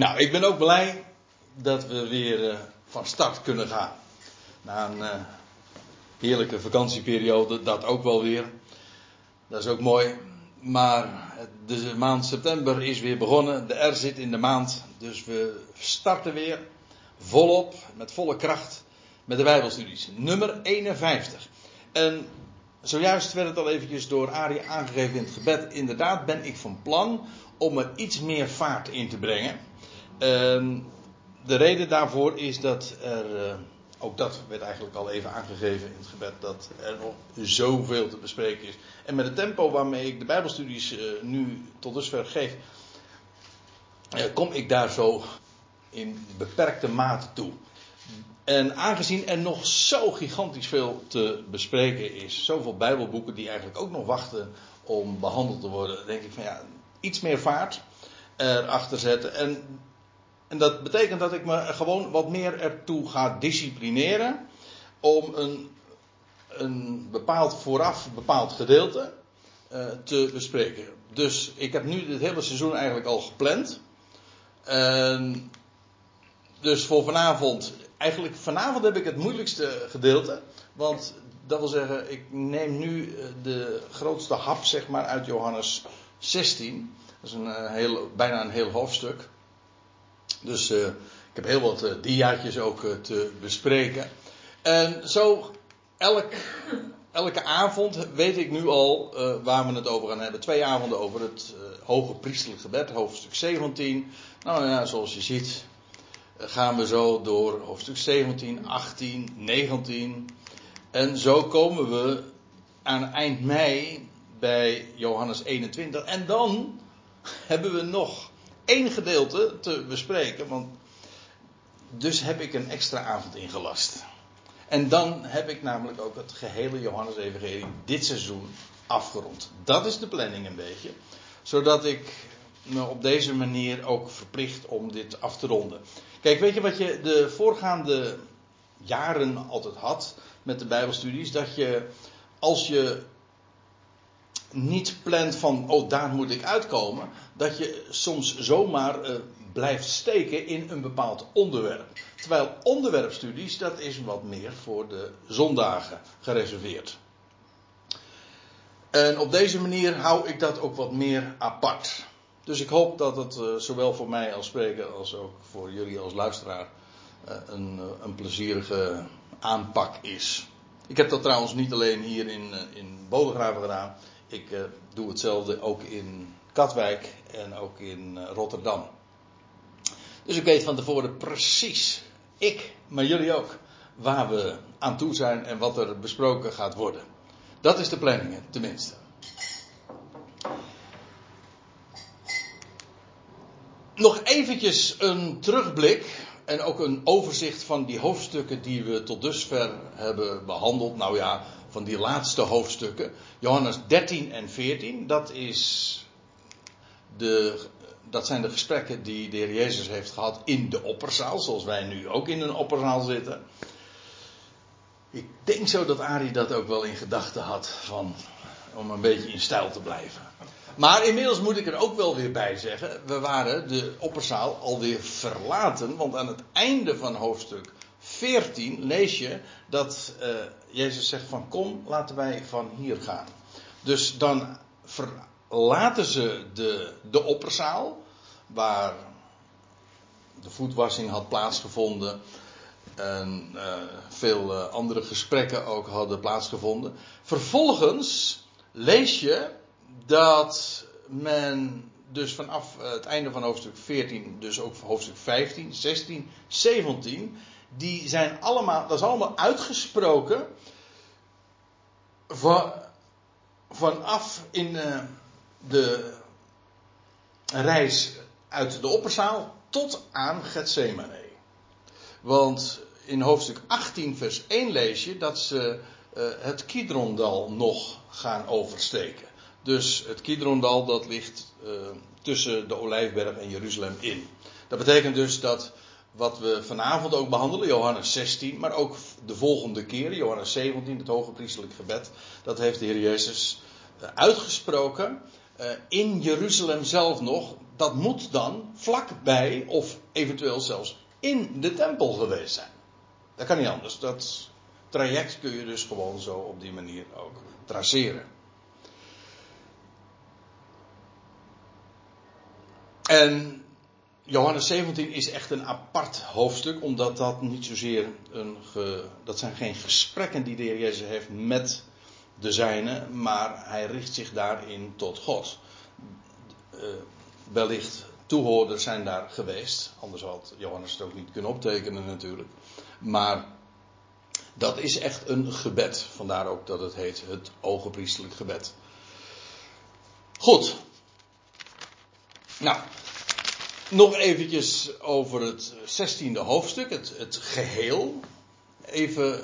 Nou, ik ben ook blij dat we weer uh, van start kunnen gaan. Na een uh, heerlijke vakantieperiode, dat ook wel weer. Dat is ook mooi. Maar de maand september is weer begonnen. De R zit in de maand. Dus we starten weer volop, met volle kracht, met de Bijbelstudies. Nummer 51. En zojuist werd het al eventjes door Arie aangegeven in het gebed. Inderdaad ben ik van plan om er iets meer vaart in te brengen. Ehm, de reden daarvoor is dat er, uh, ook dat werd eigenlijk al even aangegeven in het gebed, dat er nog zoveel te bespreken is. En met het tempo waarmee ik de Bijbelstudies uh, nu tot dusver geef, uh, kom ik daar zo in beperkte mate toe. En aangezien er nog zo gigantisch veel te bespreken is, zoveel Bijbelboeken die eigenlijk ook nog wachten om behandeld te worden, denk ik van ja, iets meer vaart erachter zetten. En en dat betekent dat ik me gewoon wat meer ertoe ga disciplineren om een, een bepaald vooraf bepaald gedeelte uh, te bespreken. Dus ik heb nu dit hele seizoen eigenlijk al gepland. Dus voor vanavond, eigenlijk vanavond heb ik het moeilijkste gedeelte. Want dat wil zeggen, ik neem nu eh, de grootste hap zeg maar uit Johannes 16. Dat is een, uh, heel, bijna een heel hoofdstuk. Dus uh, ik heb heel wat uh, diaatjes ook uh, te bespreken. En zo elk, elke avond weet ik nu al waar we het over gaan hebben. Twee avonden over het hoge priesterlijk gebed, hoofdstuk 17. Nou ja, zoals je ziet gaan we zo door hoofdstuk 17, 18, 19. En zo komen we aan eind mei bij Johannes 21. En dan hebben we nog één gedeelte te bespreken. Want dus heb ik een extra avond ingelast. En dan heb ik namelijk ook het gehele Johannes-evangelie dit seizoen afgerond. Dat is de planning een beetje. Zodat ik me op deze manier ook verplicht om dit af te ronden. Kijk, weet je wat je de voorgaande jaren altijd had met de Bijbelstudies? Dat je als je niet plant van, oh daar moet ik uitkomen, dat je soms zomaar uh, blijft steken in een bepaald onderwerp. Terwijl onderwerpstudies, dat is wat meer voor de zondagen gereserveerd. En op deze manier hou ik dat ook wat meer apart. Dus ik hoop dat het uh, zowel voor mij als spreker als ook voor jullie als luisteraar uh, een, een plezierige aanpak is. Ik heb dat trouwens niet alleen hier in, in Bodegraven gedaan. Ik uh, doe hetzelfde ook in Katwijk en ook in uh, Rotterdam. Dus ik weet van tevoren precies, ik, maar jullie ook, waar we aan toe zijn en wat er besproken gaat worden. Dat is de planning, tenminste. Nog eventjes een terugblik en ook een overzicht van die hoofdstukken die we tot dusver hebben behandeld. Nou ja, van die laatste hoofdstukken. Johannes 13 en 14, dat, is de, dat zijn de gesprekken die de Heer Jezus heeft gehad in de opperzaal, zoals wij nu ook in een opperzaal zitten. Ik denk zo dat Arie dat ook wel in gedachten had, van, om een beetje in stijl te blijven. Maar inmiddels moet ik er ook wel weer bij zeggen, we waren de opperzaal alweer verlaten, want aan het einde van hoofdstuk 14 lees je dat uh, Jezus zegt van kom, laten wij van hier gaan. Dus dan verlaten ze de, de opperzaal, waar de voetwassing had plaatsgevonden en uh, veel uh, andere gesprekken ook hadden plaatsgevonden. Vervolgens lees je dat men dus vanaf het einde van hoofdstuk 14, dus ook hoofdstuk 15, 16, 17, die zijn allemaal, dat is allemaal uitgesproken van, vanaf in uh, de reis uit de opperzaal tot aan Gethsemane. Want in hoofdstuk 18, vers 1 lees je dat ze uh, het Kidrondal nog gaan oversteken. Dus het Kidrondal dat ligt uh, tussen de Olijfberg en Jeruzalem in. Dat betekent dus dat wat we vanavond ook behandelen, Johannes 16, maar ook de volgende keer, Johannes 17, het hoge priestelijk gebed, dat heeft de Heer Jezus eh, uitgesproken eh, in Jeruzalem zelf nog, dat moet dan vlakbij of eventueel zelfs in de tempel geweest zijn. Dat kan niet anders. Dat traject kun je dus gewoon zo op die manier ook traceren. En Johannes 17 is echt een apart hoofdstuk, omdat dat niet zozeer een. Ge, dat zijn geen gesprekken die de Heer Jezus heeft met de zijnen, maar hij richt zich daarin tot God. Uh, wellicht toehoorders zijn daar geweest, anders had Johannes het ook niet kunnen optekenen natuurlijk. Maar dat is echt een gebed, vandaar ook dat het heet het ogenpriestelijk gebed. Goed. Nou, nog eventjes over het zestiende hoofdstuk, het, het geheel. Even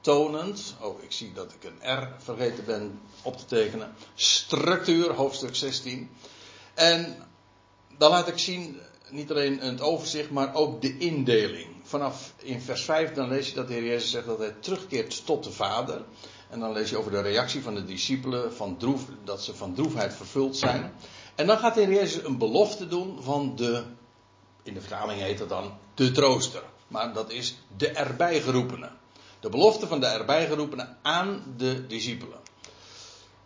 tonend. Oh, ik zie dat ik een R vergeten ben op te tekenen. Structuur, hoofdstuk 16. En dan laat ik zien, niet alleen het overzicht, maar ook de indeling. Vanaf in vers 5 dan lees je dat de Heer Jezus zegt dat hij terugkeert tot de Vader. En dan lees je over de reactie van de discipelen, van droef, dat ze van droefheid vervuld zijn. En dan gaat de Heer Jezus een belofte doen van de, in de vertaling heet dat dan, de trooster. Maar dat is de erbijgeroepene. De belofte van de erbijgeroepene aan de discipelen.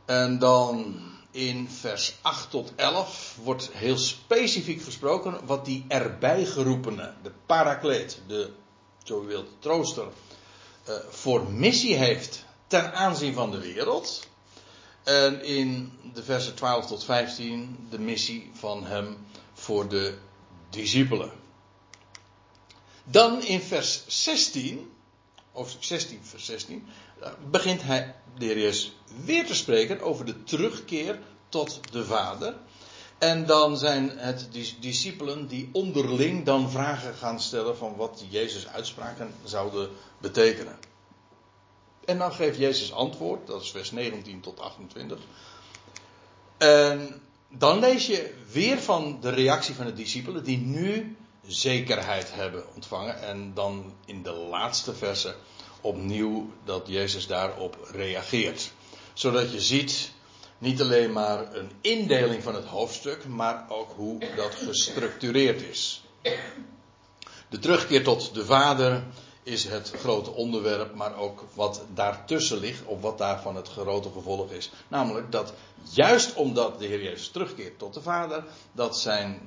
En dan in vers 8 tot 11 wordt heel specifiek gesproken wat die erbijgeroepene, de parakleet, de, zo u wilt, trooster, uh, voor missie heeft ten aanzien van de wereld. En in de versen 12 tot 15 de missie van hem voor de discipelen. Dan in vers 16, hoofdstuk 16, vers 16, eh, begint hij, de weer te spreken over de terugkeer tot de Vader. En dan zijn het discipelen die onderling dan vragen gaan stellen van wat Jezus uitspraken zouden betekenen. En dan geeft Jezus antwoord, dat is vers 19 tot 28. En dan lees je weer van de reactie van de discipelen die nu zekerheid hebben ontvangen. En dan in de laatste verse opnieuw dat Jezus daarop reageert. Zodat je ziet niet alleen maar een indeling van het hoofdstuk, maar ook hoe dat gestructureerd is. De terugkeer tot de Vader is het grote onderwerp, maar ook wat daartussen ligt, of wat daarvan het grote gevolg is. Namelijk dat juist omdat de Heer Jezus terugkeert tot de Vader, dat, zijn,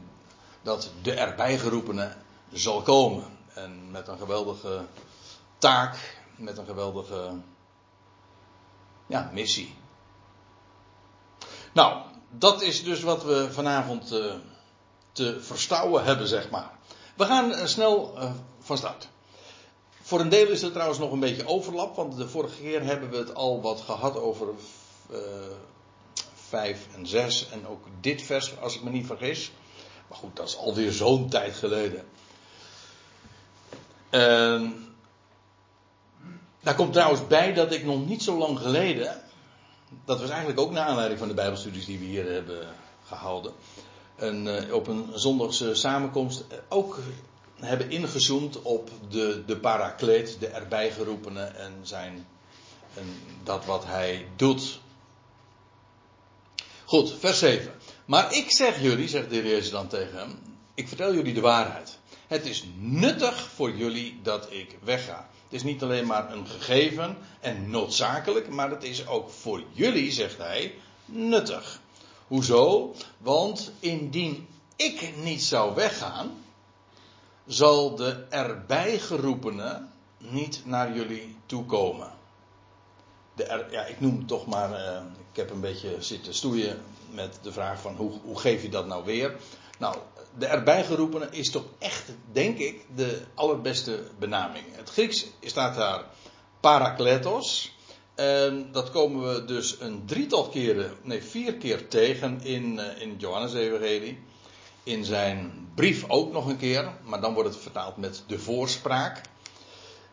dat de erbijgeroepene zal komen. En met een geweldige taak, met een geweldige ja, missie. Nou, dat is dus wat we vanavond uh, te verstouwen hebben, zeg maar. We gaan uh, snel uh, van start. Voor een deel is er trouwens nog een beetje overlap, want de vorige keer hebben we het al wat gehad over uh, 5 en 6 en ook dit vers, als ik me niet vergis. Maar goed, dat is alweer zo'n tijd geleden. Uh, daar komt trouwens bij dat ik nog niet zo lang geleden, dat was eigenlijk ook naar aanleiding van de Bijbelstudies die we hier hebben gehouden, en, uh, op een zondagse samenkomst ook hebben ingezoomd op de, de parakleet, de erbijgeroepene en, zijn, en dat wat hij doet. Goed, vers 7. Maar ik zeg jullie, zegt de heer dan tegen hem, ik vertel jullie de waarheid. Het is nuttig voor jullie dat ik wegga. Het is niet alleen maar een gegeven en noodzakelijk, maar het is ook voor jullie, zegt hij, nuttig. Hoezo? Want indien ik niet zou weggaan, zal de erbijgeroepene niet naar jullie toekomen. De ja, ik noem toch maar, uh, ik heb een beetje zitten stoeien met de vraag van hoe, hoe geef je dat nou weer? Nou, de erbijgeroepene is toch echt, denk ik, de allerbeste benaming. Het Grieks staat daar parakletos. Dat komen we dus een drietal keren, nee vier keer tegen in, uh, in Johannes Evangelie in zijn brief ook nog een keer, maar dan wordt het vertaald met de voorspraak.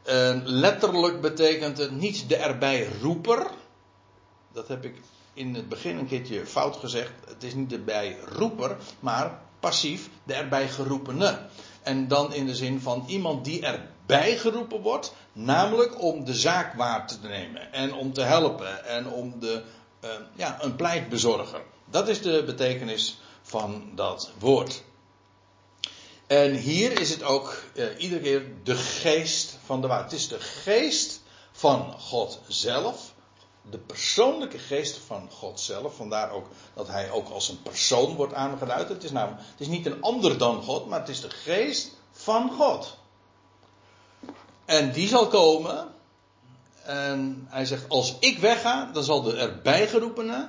Uh, letterlijk betekent het niet de erbij roeper. Dat heb ik in het begin een keertje fout gezegd. Het is niet de erbij roeper, maar passief de erbij geroepene. En dan in de zin van iemand die erbij geroepen wordt, namelijk om de zaak waar te nemen en om te helpen en om de, uh, ja, een pleitbezorger. Dat is de betekenis van dat woord. En hier is het ook eh, iedere keer de geest van de waarheid. Het is de geest van God zelf. De persoonlijke geest van God zelf. Vandaar ook dat hij ook als een persoon wordt aangeduid. Het is, namelijk, het is niet een ander dan God, maar het is de geest van God. En die zal komen. En hij zegt: Als ik wegga, dan zal de erbijgeroepene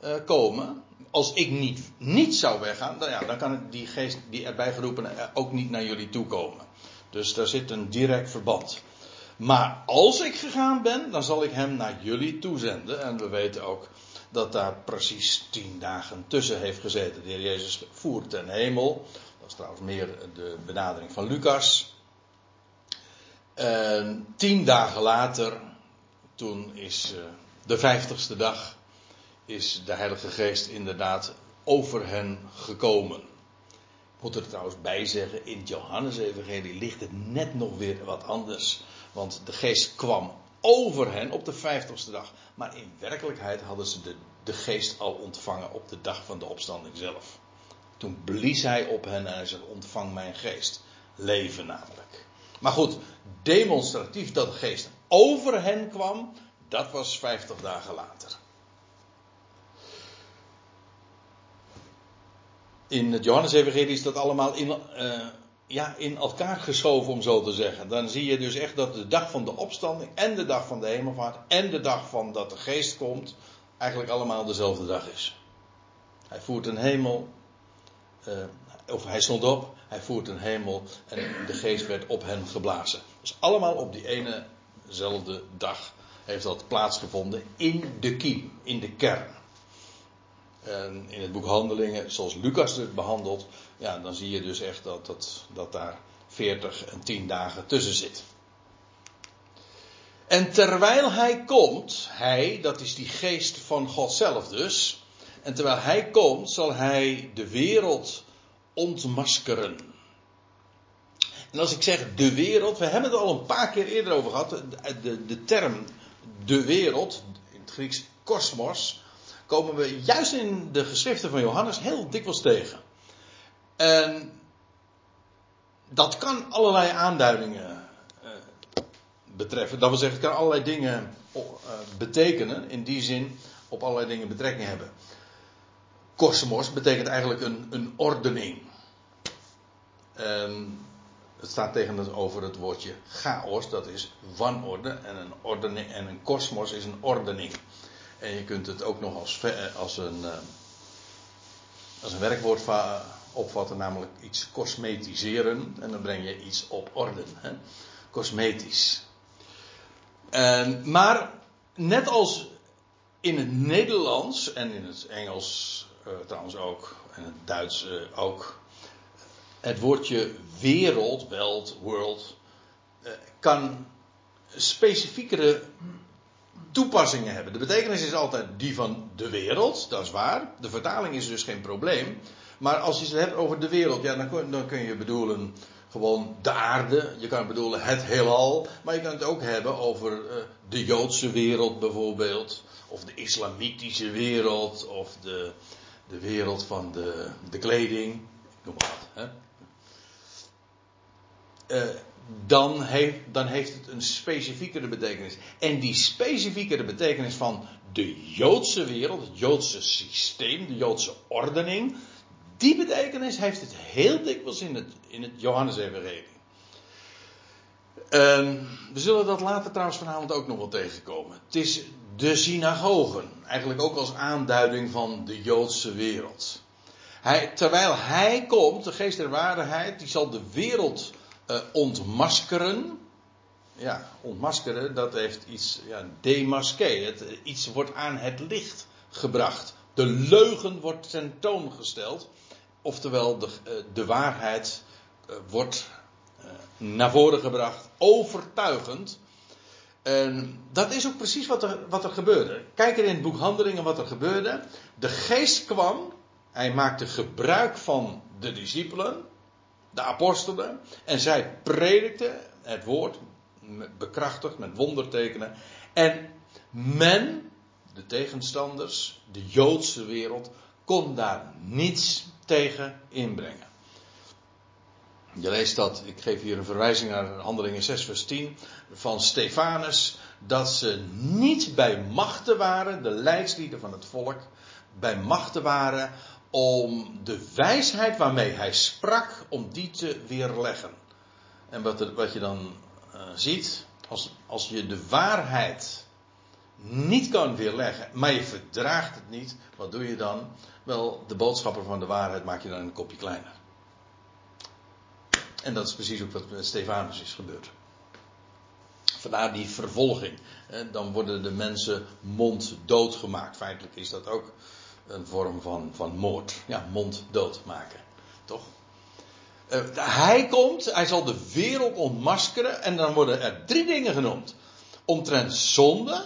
uh, komen als ik niet, niet zou weggaan, dan, ja, dan kan die geest, die erbij geroepen, ook niet naar jullie toe komen. Dus daar zit een direct verband. Maar als ik gegaan ben, dan zal ik hem naar jullie toezenden. En we weten ook dat daar precies tien dagen tussen heeft gezeten. De heer Jezus voert ten hemel. Dat is trouwens meer de benadering van Lucas. En tien dagen later, toen is eh, de vijftigste dag is de Heilige Geest inderdaad over hen gekomen. Ik moet er trouwens bij zeggen, in het Johannes-evangelie ligt het net nog weer wat anders. Want de Geest kwam over hen op de vijftigste dag. Maar in werkelijkheid hadden ze de, de Geest al ontvangen op de dag van de opstanding zelf. Toen blies hij op hen en hij zei: Ontvang mijn geest. Leven namelijk. Maar goed, demonstratief dat de geest over hen kwam, dat was vijftig dagen later. In het Johannes-evangelie is dat allemaal in, uh, ja, in elkaar geschoven, om zo te zeggen. Dan zie je dus echt dat de dag van de opstanding en de dag van de hemelvaart en de dag van dat de geest komt, eigenlijk allemaal dezelfde dag is. Hij voert een hemel, uh, of hij stond op, hij voert een hemel en de geest werd op hen geblazen. Dus allemaal op die enezelfde dag heeft dat plaatsgevonden in de kiem, in de kern. En in het boek Handelingen, zoals Lucas het behandelt, ja, dan zie je dus echt dat, dat, dat daar 40 en 10 dagen tussen zit. En terwijl hij komt, hij, dat is die geest van God zelf dus, en terwijl hij komt, zal hij de wereld ontmaskeren. En als ik zeg de wereld, we hebben het al een paar keer eerder over gehad, de, de, de term de wereld, in het Grieks kosmos, komen we juist in de geschriften van Johannes heel dikwijls tegen. En dat kan allerlei aanduidingen uh, betreffen. Dat wil zeggen, het kan allerlei dingen uh, betekenen. In die zin op allerlei dingen betrekking hebben. Kosmos betekent eigenlijk een, een ordening. En het staat tegenover het woordje chaos, dat is wanorde. En een, en een kosmos is een ordening. En je kunt het ook nog als, eh, als, een, eh, als een werkwoord opvatten, namelijk iets cosmetiseren. En dan breng je iets op orde. Hè? Cosmetisch. En, maar net als in het Nederlands en in het Engels uh, trouwens ook, en het Duits ook, het woordje wereld, world, world, kan specifiekere toepassingen hebben. De betekenis is altijd die van de wereld, dat is waar. De vertaling is dus geen probleem. Maar als je het hebt over de wereld, ja, dan, kun, dan kun je bedoelen gewoon de aarde. Je kan bedoelen het heelal. Maar je kan het ook hebben over uh, de Joodse wereld bijvoorbeeld. Of de islamitische wereld. Of de, de wereld van de, de kleding. Ik noem maar wat. Hè. Uh, dan heeft, dan heeft het een specifiekere betekenis. En die specifiekere betekenis van de Joodse wereld, het Joodse systeem, de Joodse ordening, die betekenis heeft het heel dikwijls in het, in het Johannes-evangelie. we zullen dat later trouwens vanavond ook nog wel tegenkomen. Het is de synagogen, eigenlijk ook als aanduiding van de Joodse wereld. Hij, terwijl hij komt, de geest der waarheid, die zal de wereld uh, ontmaskeren. Ja, ontmaskeren, dat heeft iets, ja. Het, iets wordt aan het licht gebracht. De leugen wordt tentoongesteld. Oftewel, de, uh, de waarheid wordt naar voren gebracht, overtuigend. En dat is ook precies wat er, wat er gebeurde. Kijk in het boek Handelingen wat er gebeurde. De geest kwam, hij maakte gebruik van de discipelen de apostelen. En zij predikten het woord, bekrachtigd met wondertekenen. En men, de tegenstanders, de Joodse wereld, kon daar niets tegen inbrengen. Je leest dat, ik geef hier een verwijzing naar Handelingen 6, vers 10, van Stefanus, dat ze niet bij machten waren, de leidslieden van het volk, bij machten waren om de wijsheid waarmee hij sprak, om die te weerleggen. En wat, wat je dan uh, ziet, als, als je de waarheid niet kan weerleggen, maar je verdraagt het niet, wat doe je dan? Wel, de boodschapper van de waarheid maak je dan een kopje kleiner. En dat is precies ook wat met Stefanus is gebeurd. Vandaar die vervolging. Dan worden de mensen monddood gemaakt. Feitelijk is dat ook een vorm van, van moord. Ja, monddood maken. Toch? Uh, hij komt, hij zal de wereld ontmaskeren. En dan worden er drie dingen genoemd: omtrent zonde,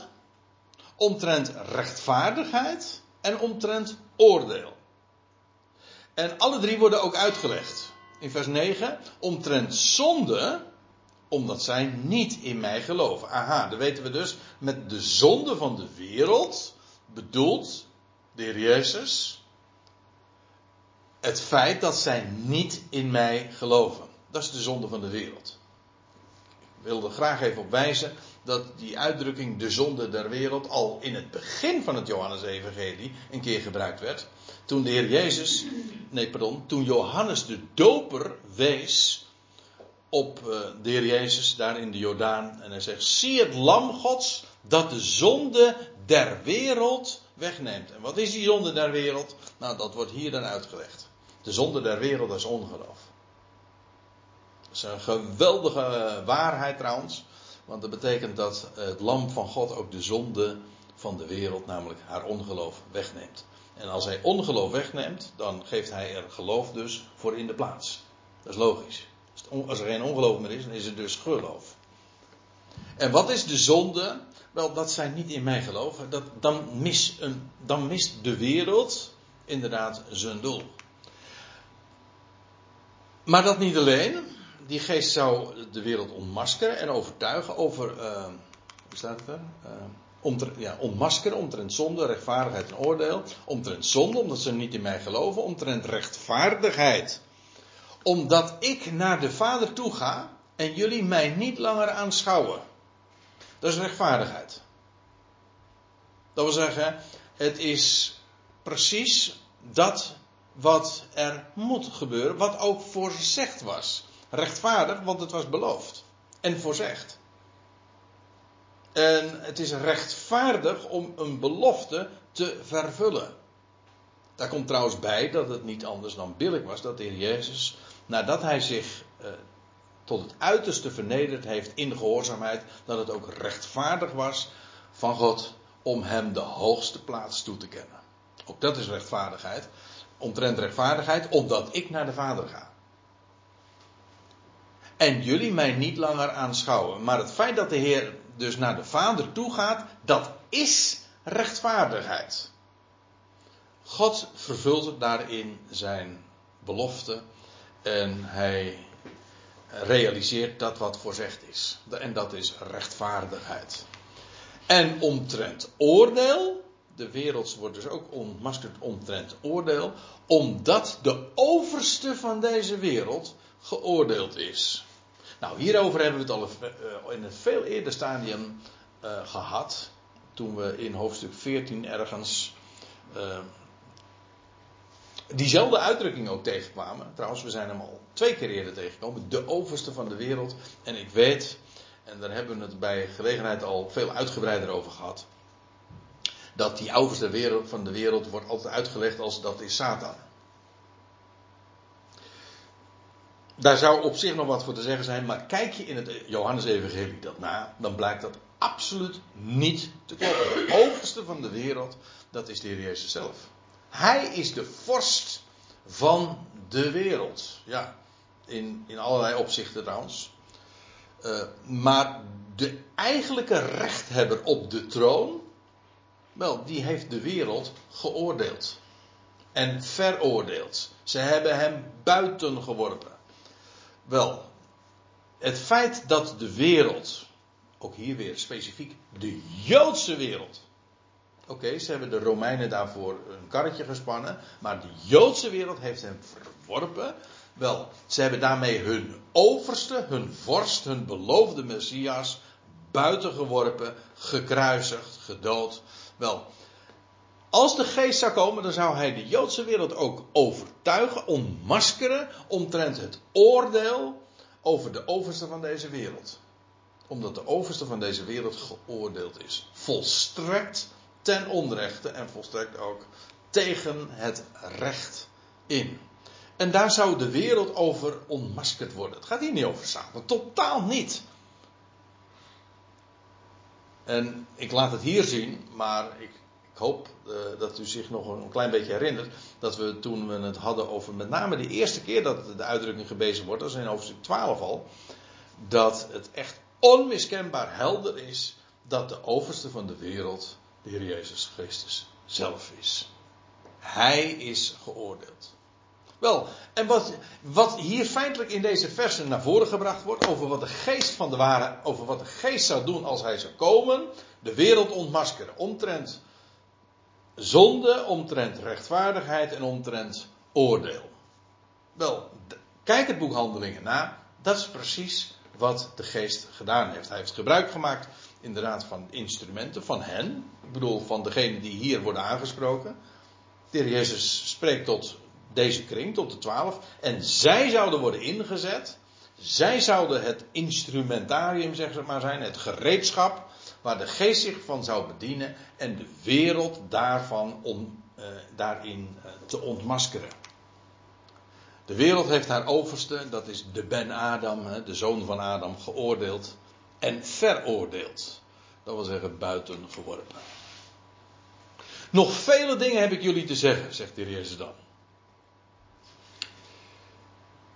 omtrent rechtvaardigheid en omtrent oordeel. En alle drie worden ook uitgelegd. In vers 9, omtrent zonde, omdat zij niet in mij geloven. Aha, dan weten we dus, met de zonde van de wereld bedoelt de Heer Jezus het feit dat zij niet in mij geloven. Dat is de zonde van de wereld. Ik wil er graag even op wijzen dat die uitdrukking de zonde der wereld al in het begin van het Johannes-evangelie een keer gebruikt werd. Toen de Heer Jezus, nee pardon, toen Johannes de doper wees op eh, de Heer Jezus daar in de Jordaan. En hij zegt, zie het lam gods dat de zonde der wereld wegneemt. En wat is die zonde der wereld? Nou, dat wordt hier dan uitgelegd. De zonde der wereld is ongeloof. Dat is een geweldige waarheid trouwens. Want dat betekent dat het lam van God ook de zonde van de wereld, namelijk haar ongeloof, wegneemt. En als hij ongeloof wegneemt, dan geeft hij er geloof dus voor in de plaats. Dat is logisch. Als er geen ongeloof meer is, dan is er dus geloof. En wat is de zonde? Wel, dat zij niet in mij geloven. Dat, dan, mis een, dan mist de wereld inderdaad zijn doel. Maar dat niet alleen die geest zou de wereld ontmaskeren en overtuigen over. Uh, hoe staat het er? Uh, omtre, ja, ontmaskeren omtrent zonde, rechtvaardigheid en oordeel. Omtrent zonde, omdat ze niet in mij geloven. Omtrent rechtvaardigheid. Omdat ik naar de Vader toe ga en jullie mij niet langer aanschouwen. Dat is rechtvaardigheid. Dat wil zeggen, het is precies dat wat er moet gebeuren, wat ook voorzegd was. Rechtvaardig, want het was beloofd. En voorzegd. En het is rechtvaardig om een belofte te vervullen. Daar komt trouwens bij dat het niet anders dan billig was dat de Heer Jezus, nadat hij zich eh, tot het uiterste vernederd heeft in gehoorzaamheid, dat het ook rechtvaardig was van God om hem de hoogste plaats toe te kennen. Ook dat is rechtvaardigheid. Omtrent rechtvaardigheid, omdat ik naar de Vader ga en jullie mij niet langer aanschouwen. Maar het feit dat de Heer dus naar de Vader toe gaat, dat is rechtvaardigheid. God vervult daarin zijn belofte en hij realiseert dat wat voorzegd is. En dat is rechtvaardigheid. En omtrent oordeel, de wereld wordt dus ook ontmaskerd omtrent oordeel, omdat de overste van deze wereld geoordeeld is. Nou, hierover hebben we het al eh, in een veel eerder stadium uh, gehad. Toen we in hoofdstuk 14 ergens uh, diezelfde uitdrukking ook tegenkwamen. Trouwens, we zijn hem al twee keer eerder tegengekomen. De overste van de wereld. En ik weet, en daar hebben we het bij gelegenheid al veel uitgebreider over gehad. Dat die overste van de wereld wordt altijd uitgelegd als dat is Satan. daar zou op zich nog wat voor te zeggen zijn, maar kijk je in het Johannes-evangelie dat na, dan blijkt dat absoluut niet te kloppen. De overste van de wereld, dat is de Heer Jezus zelf. Hij is de vorst van de wereld. Ja, in, in allerlei opzichten trouwens. Uh, maar de eigenlijke rechthebber op de troon, wel, die heeft de wereld geoordeeld. En veroordeeld. Ze hebben hem buiten geworpen. Wel, het feit dat de wereld, ook hier weer specifiek de Joodse wereld, Oké, ze hebben de Romeinen daarvoor een karretje gespannen. Maar de Joodse wereld heeft hen verworpen. Wel, ze hebben daarmee hun overste, hun vorst, hun beloofde Messias buiten geworpen, gekruisigd, gedood. Wel, als de geest zou komen, dan zou hij de Joodse wereld ook overtuigen, onmaskeren, omtrent het oordeel over de overste van deze wereld. Omdat de overste van deze wereld geoordeeld is. Volstrekt ten onrechte en volstrekt ook tegen het recht in. En daar zou de wereld over onmaskerd worden. Het gaat hier niet over Satan, totaal niet. En ik laat het hier zien, maar ik, ik hoop uh, dat u zich nog een klein beetje herinnert. Dat we toen we het hadden over met name de eerste keer dat de uitdrukking gebezen wordt, dat is in hoofdstuk 12 al. Dat het echt onmiskenbaar helder is dat de overste van de wereld de Heer Jezus Christus zelf is. Hij is geoordeeld. Wel, en wat, wat hier feitelijk in deze versen naar voren gebracht wordt, over wat de geest van de ware, over wat de geest zou doen als hij zou komen, de wereld ontmaskeren, omtrent zonde, omtrent rechtvaardigheid en omtrent oordeel. Wel, kijk het boek Handelingen na, dat is precies wat de geest gedaan heeft. Hij heeft gebruik gemaakt inderdaad van instrumenten, van hen, ik bedoel van degene die hier worden aangesproken. De heer Jezus spreekt tot deze kring, tot de twaalf. En zij zouden worden ingezet. Zij zouden het instrumentarium, zeg maar, zijn. Het gereedschap waar de geest zich van zou bedienen. En de wereld daarvan om, eh, daarin eh, te ontmaskeren. De wereld heeft haar overste, dat is de Ben Adam, de zoon van Adam, geoordeeld en veroordeeld. Dat wil zeggen buiten geworpen. Nog vele dingen heb ik jullie te zeggen, zegt de Heer dan.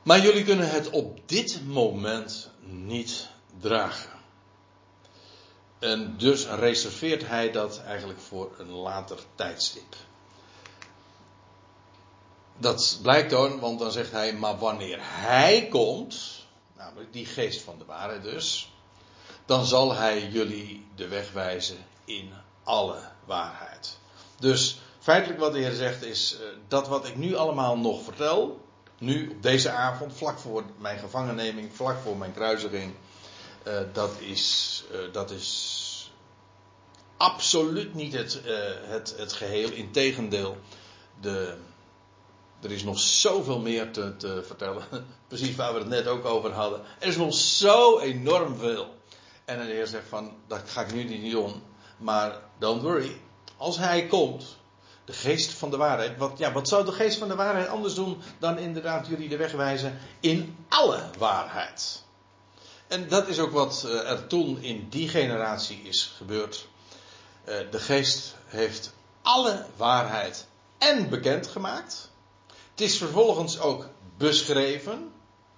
Maar jullie kunnen het op dit moment niet dragen. En dus reserveert hij dat eigenlijk voor een later tijdstip. Dat blijkt dan, want dan zegt hij, maar wanneer hij komt, namelijk die geest van de waarheid dus, dan zal hij jullie de weg wijzen in alle waarheid. Dus feitelijk wat de Heer zegt is, eh, dat wat ik nu allemaal nog vertel, nu op deze avond, vlak voor mijn gevangenneming, vlak voor mijn kruisiging, uh, dat, is, uh, dat is absoluut niet het, het, het geheel. Integendeel, de, er is nog zoveel meer te, te vertellen. Precies waar we het net ook over hadden. Er is nog zo enorm veel. En de Heer zegt van, dat ga ik nu niet doen. Maar don't worry. Als hij komt, de geest van de waarheid. Wat, ja, wat zou de geest van de waarheid anders doen dan inderdaad jullie de weg wijzen in alle waarheid? En dat is ook wat eh, er toen in die generatie is gebeurd. Eh, de geest heeft alle waarheid en bekendgemaakt. Het is vervolgens ook beschreven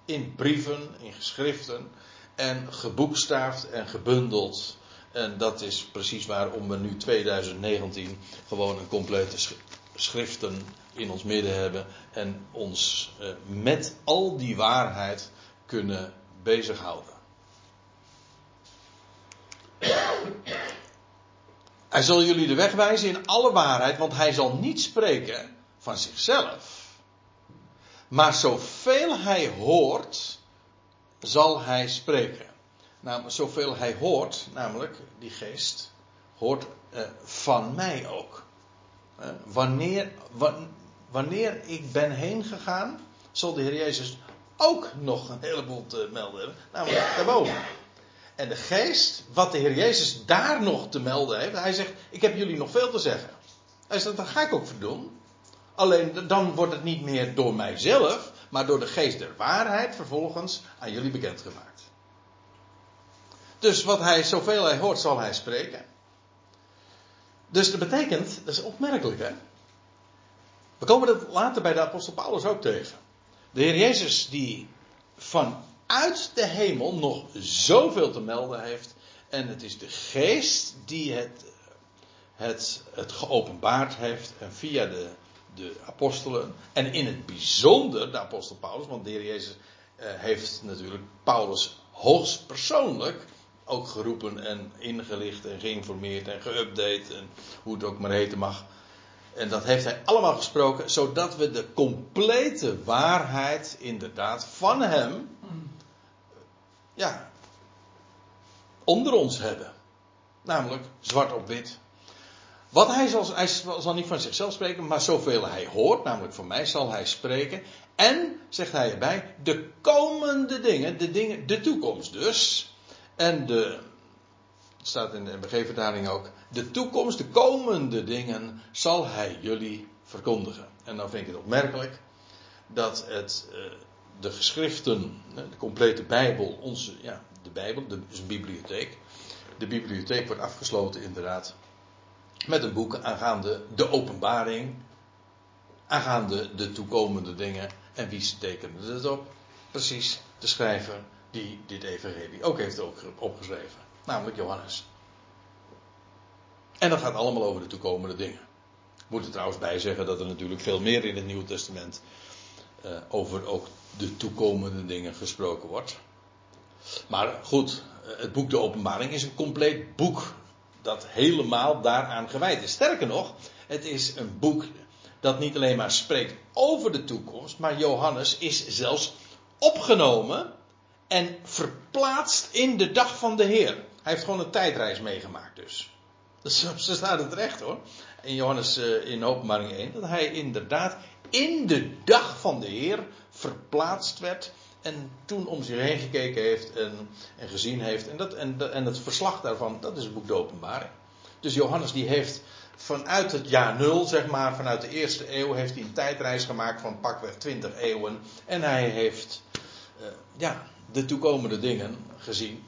in brieven, in geschriften en geboekstaafd en gebundeld en dat is precies waarom we nu 2019 gewoon een complete schriften in ons midden hebben. En ons eh, met al die waarheid kunnen bezighouden. Hij zal jullie de weg wijzen in alle waarheid, want hij zal niet spreken van zichzelf. Maar zoveel hij hoort, zal hij spreken namelijk zoveel hij hoort, namelijk die geest, hoort uh, van mij ook. Uh, wanneer, wanneer ik ben heen gegaan, zal de Heer Jezus ook nog een heleboel te melden hebben, namelijk daarboven. En de geest, wat de Heer Jezus daar nog te melden heeft, hij zegt: Ik heb jullie nog veel te zeggen. Hij zegt: Dat ga ik ook doen. Alleen dan wordt het niet meer door mijzelf, maar door de geest der waarheid vervolgens aan jullie bekendgemaakt. Dus wat hij, zoveel hij hoort, zal hij spreken. Dus dat betekent, dat is opmerkelijk hè. We komen dat later bij de apostel Paulus ook tegen. De Heer Jezus die vanuit de hemel nog zoveel te melden heeft. En het is de geest die het, het, het geopenbaard heeft. En via de, de apostelen. En in het bijzonder de apostel Paulus. Want de Heer Jezus eh, heeft natuurlijk Paulus hoogst persoonlijk ook geroepen en ingelicht en geïnformeerd en geüpdate en hoe het ook maar heten mag. En dat heeft hij allemaal gesproken, zodat we de complete waarheid inderdaad van hem, ja, onder ons hebben. Namelijk zwart op wit. Wat hij zal, hij zal niet van zichzelf spreken, maar zoveel hij hoort, namelijk van mij, zal hij spreken. En, zegt hij erbij, de komende dingen, de dingen, de toekomst dus. En de, staat in de MBG-vertaling ook, de toekomst, de komende dingen, zal hij jullie verkondigen. En dan vind ik het opmerkelijk dat het, uh, de geschriften, de complete Bijbel, onze, ja, de Bijbel, de, een bibliotheek. De bibliotheek wordt afgesloten inderdaad met een boek aangaande de openbaring, aangaande de toekomende dingen. En wie tekende het op? Precies de schrijver die dit evangelie ook heeft opgeschreven, namelijk Johannes. En dat gaat allemaal over de toekomende dingen. Ik moet er trouwens bij zeggen dat er natuurlijk veel meer in het Nieuwe Testament uh, over ook de toekomende dingen gesproken wordt. Maar goed, eh, het boek De Openbaring is een compleet boek dat helemaal daaraan gewijd is. Sterker nog, het is een boek dat niet alleen maar spreekt over de toekomst, maar Johannes is zelfs opgenomen en verplaatst in de dag van de Heer. Hij heeft gewoon een tijdreis meegemaakt dus. Dus ze staat het recht hoor. In Johannes eh, in openbaring 1. Dat hij inderdaad in de dag van de Heer verplaatst werd. En toen om zich heen gekeken heeft en, en gezien heeft. En, dat, en, en het verslag daarvan, dat is het boek de openbaring. Dus Johannes die heeft vanuit het jaar nul, zeg maar, vanuit de eerste eeuw, heeft hij een tijdreis gemaakt van pakweg 20 eeuwen. En hij heeft, uh, ja, de toekomende dingen gezien.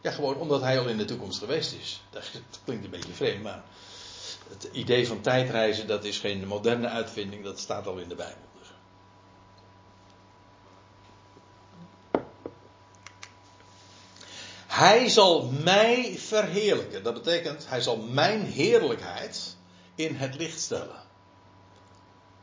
Ja, gewoon omdat hij al in de toekomst geweest is. Dat klinkt een beetje vreemd, maar het idee van tijdreizen, dat is geen moderne uitvinding, dat staat al in de Bijbel. Dus. Hij zal mij verheerlijken. Dat betekent, hij zal mijn heerlijkheid in het licht stellen.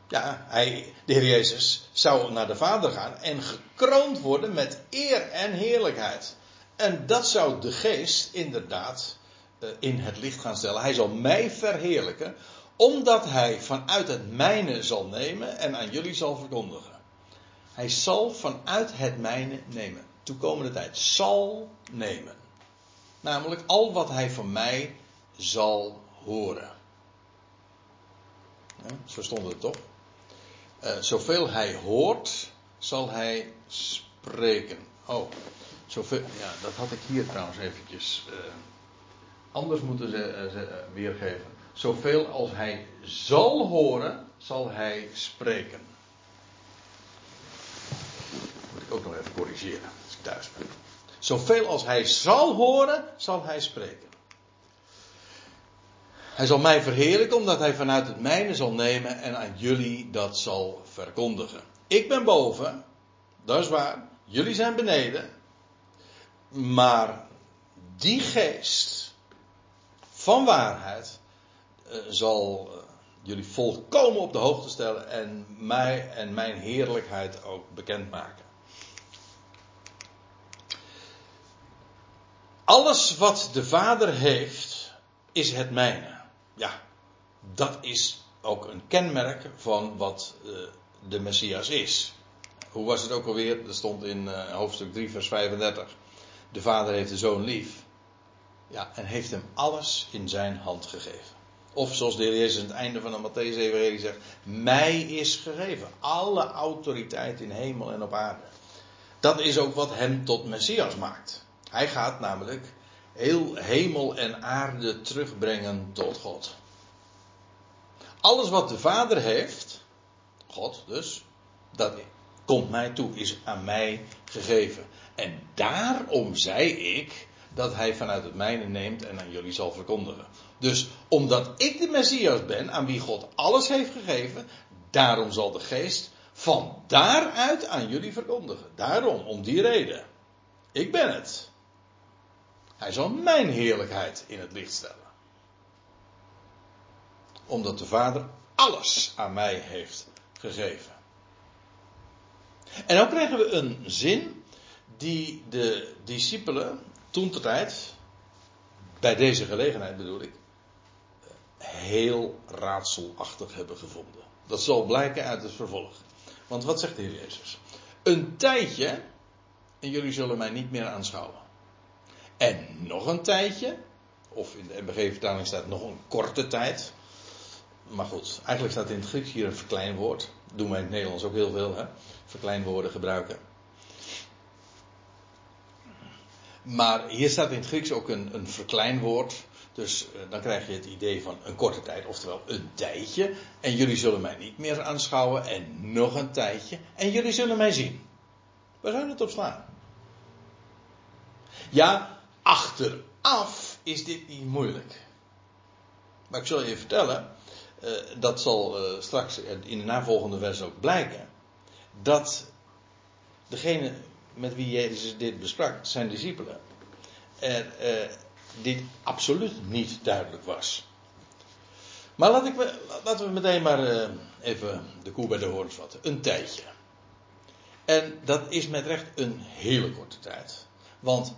Ja, hij, de Heer Jezus zou naar de Vader gaan en gekroond worden met eer en heerlijkheid. En dat zou de geest inderdaad uh, in het licht gaan stellen. Hij zal mij verheerlijken, omdat hij vanuit het mijne zal nemen en aan jullie zal verkondigen. Hij zal vanuit het mijne nemen. Toekomende tijd zal nemen. Namelijk al wat hij van mij zal horen. Zo stond het toch? Uh, zoveel hij hoort, zal hij spreken. Oh, zoveel, ja, dat had ik hier trouwens eventjes uh, anders moeten ze, uh, weergeven. Zoveel als hij zal horen, zal hij spreken. Moet ik ook nog even corrigeren thuis. Zoveel als hij zal horen, zal hij spreken. Hij zal mij verheerlijken omdat hij vanuit het mijne zal nemen en aan jullie dat zal verkondigen. Ik ben boven, dat is waar. Jullie zijn beneden. Maar die geest van waarheid uh, zal uh, jullie volkomen op de hoogte stellen en mij en mijn heerlijkheid ook bekendmaken. Alles wat de Vader heeft, is het mijne. Ja, dat is ook een kenmerk van wat uh, de Messias is. Hoe was het ook alweer? Dat stond in uh, hoofdstuk 3, vers 35. De Vader heeft de Zoon lief. Ja, en heeft hem alles in zijn hand gegeven. Of zoals de Heer Jezus aan het einde van de Matthäus-evangelie zegt: Mij is gegeven alle autoriteit in hemel en op aarde. Dat is ook wat hem tot Messias maakt. Hij gaat namelijk heel hemel en aarde terugbrengen tot God. Alles wat de Vader heeft, God dus, dat komt mij toe, is aan mij gegeven. En daarom zei ik dat hij vanuit het mijne neemt en aan jullie zal verkondigen. Dus omdat ik de Messias ben, aan wie God alles heeft gegeven, daarom zal de geest van daaruit aan jullie verkondigen. Daarom, om die reden. Ik ben het. Hij zal mijn heerlijkheid in het licht stellen. Omdat de Vader alles aan mij heeft gegeven. En dan krijgen we een zin die de discipelen toen de tijd, bij deze gelegenheid bedoel ik, heel raadselachtig hebben gevonden. Dat zal blijken uit het vervolg. Want wat zegt de Heer Jezus? Een tijdje en jullie zullen mij niet meer aanschouwen. En nog een tijdje, of in de MBG-vertaling staat nog een korte tijd. Maar goed, eigenlijk staat in het Grieks hier een verkleinwoord. Doen wij in het Nederlands ook heel veel, hè? verkleinwoorden gebruiken. Maar hier staat in het Grieks ook een, een verkleinwoord. Dus uh, dan krijg je het idee van een korte tijd, oftewel een tijdje. En jullie zullen mij niet meer aanschouwen. En nog een tijdje. En jullie zullen mij zien. Waar zou het op slaan? Ja, achteraf is dit niet moeilijk. Maar ik zal je vertellen, uh, dat zal uh, straks in de navolgende vers ook blijken, dat degene met wie Jezus dit besprak, zijn discipelen, er, uh, dit absoluut niet duidelijk was. Maar laat ik, laten we meteen maar even de koe bij de hoorns vatten. Een tijdje. En dat is met recht een hele korte tijd. Want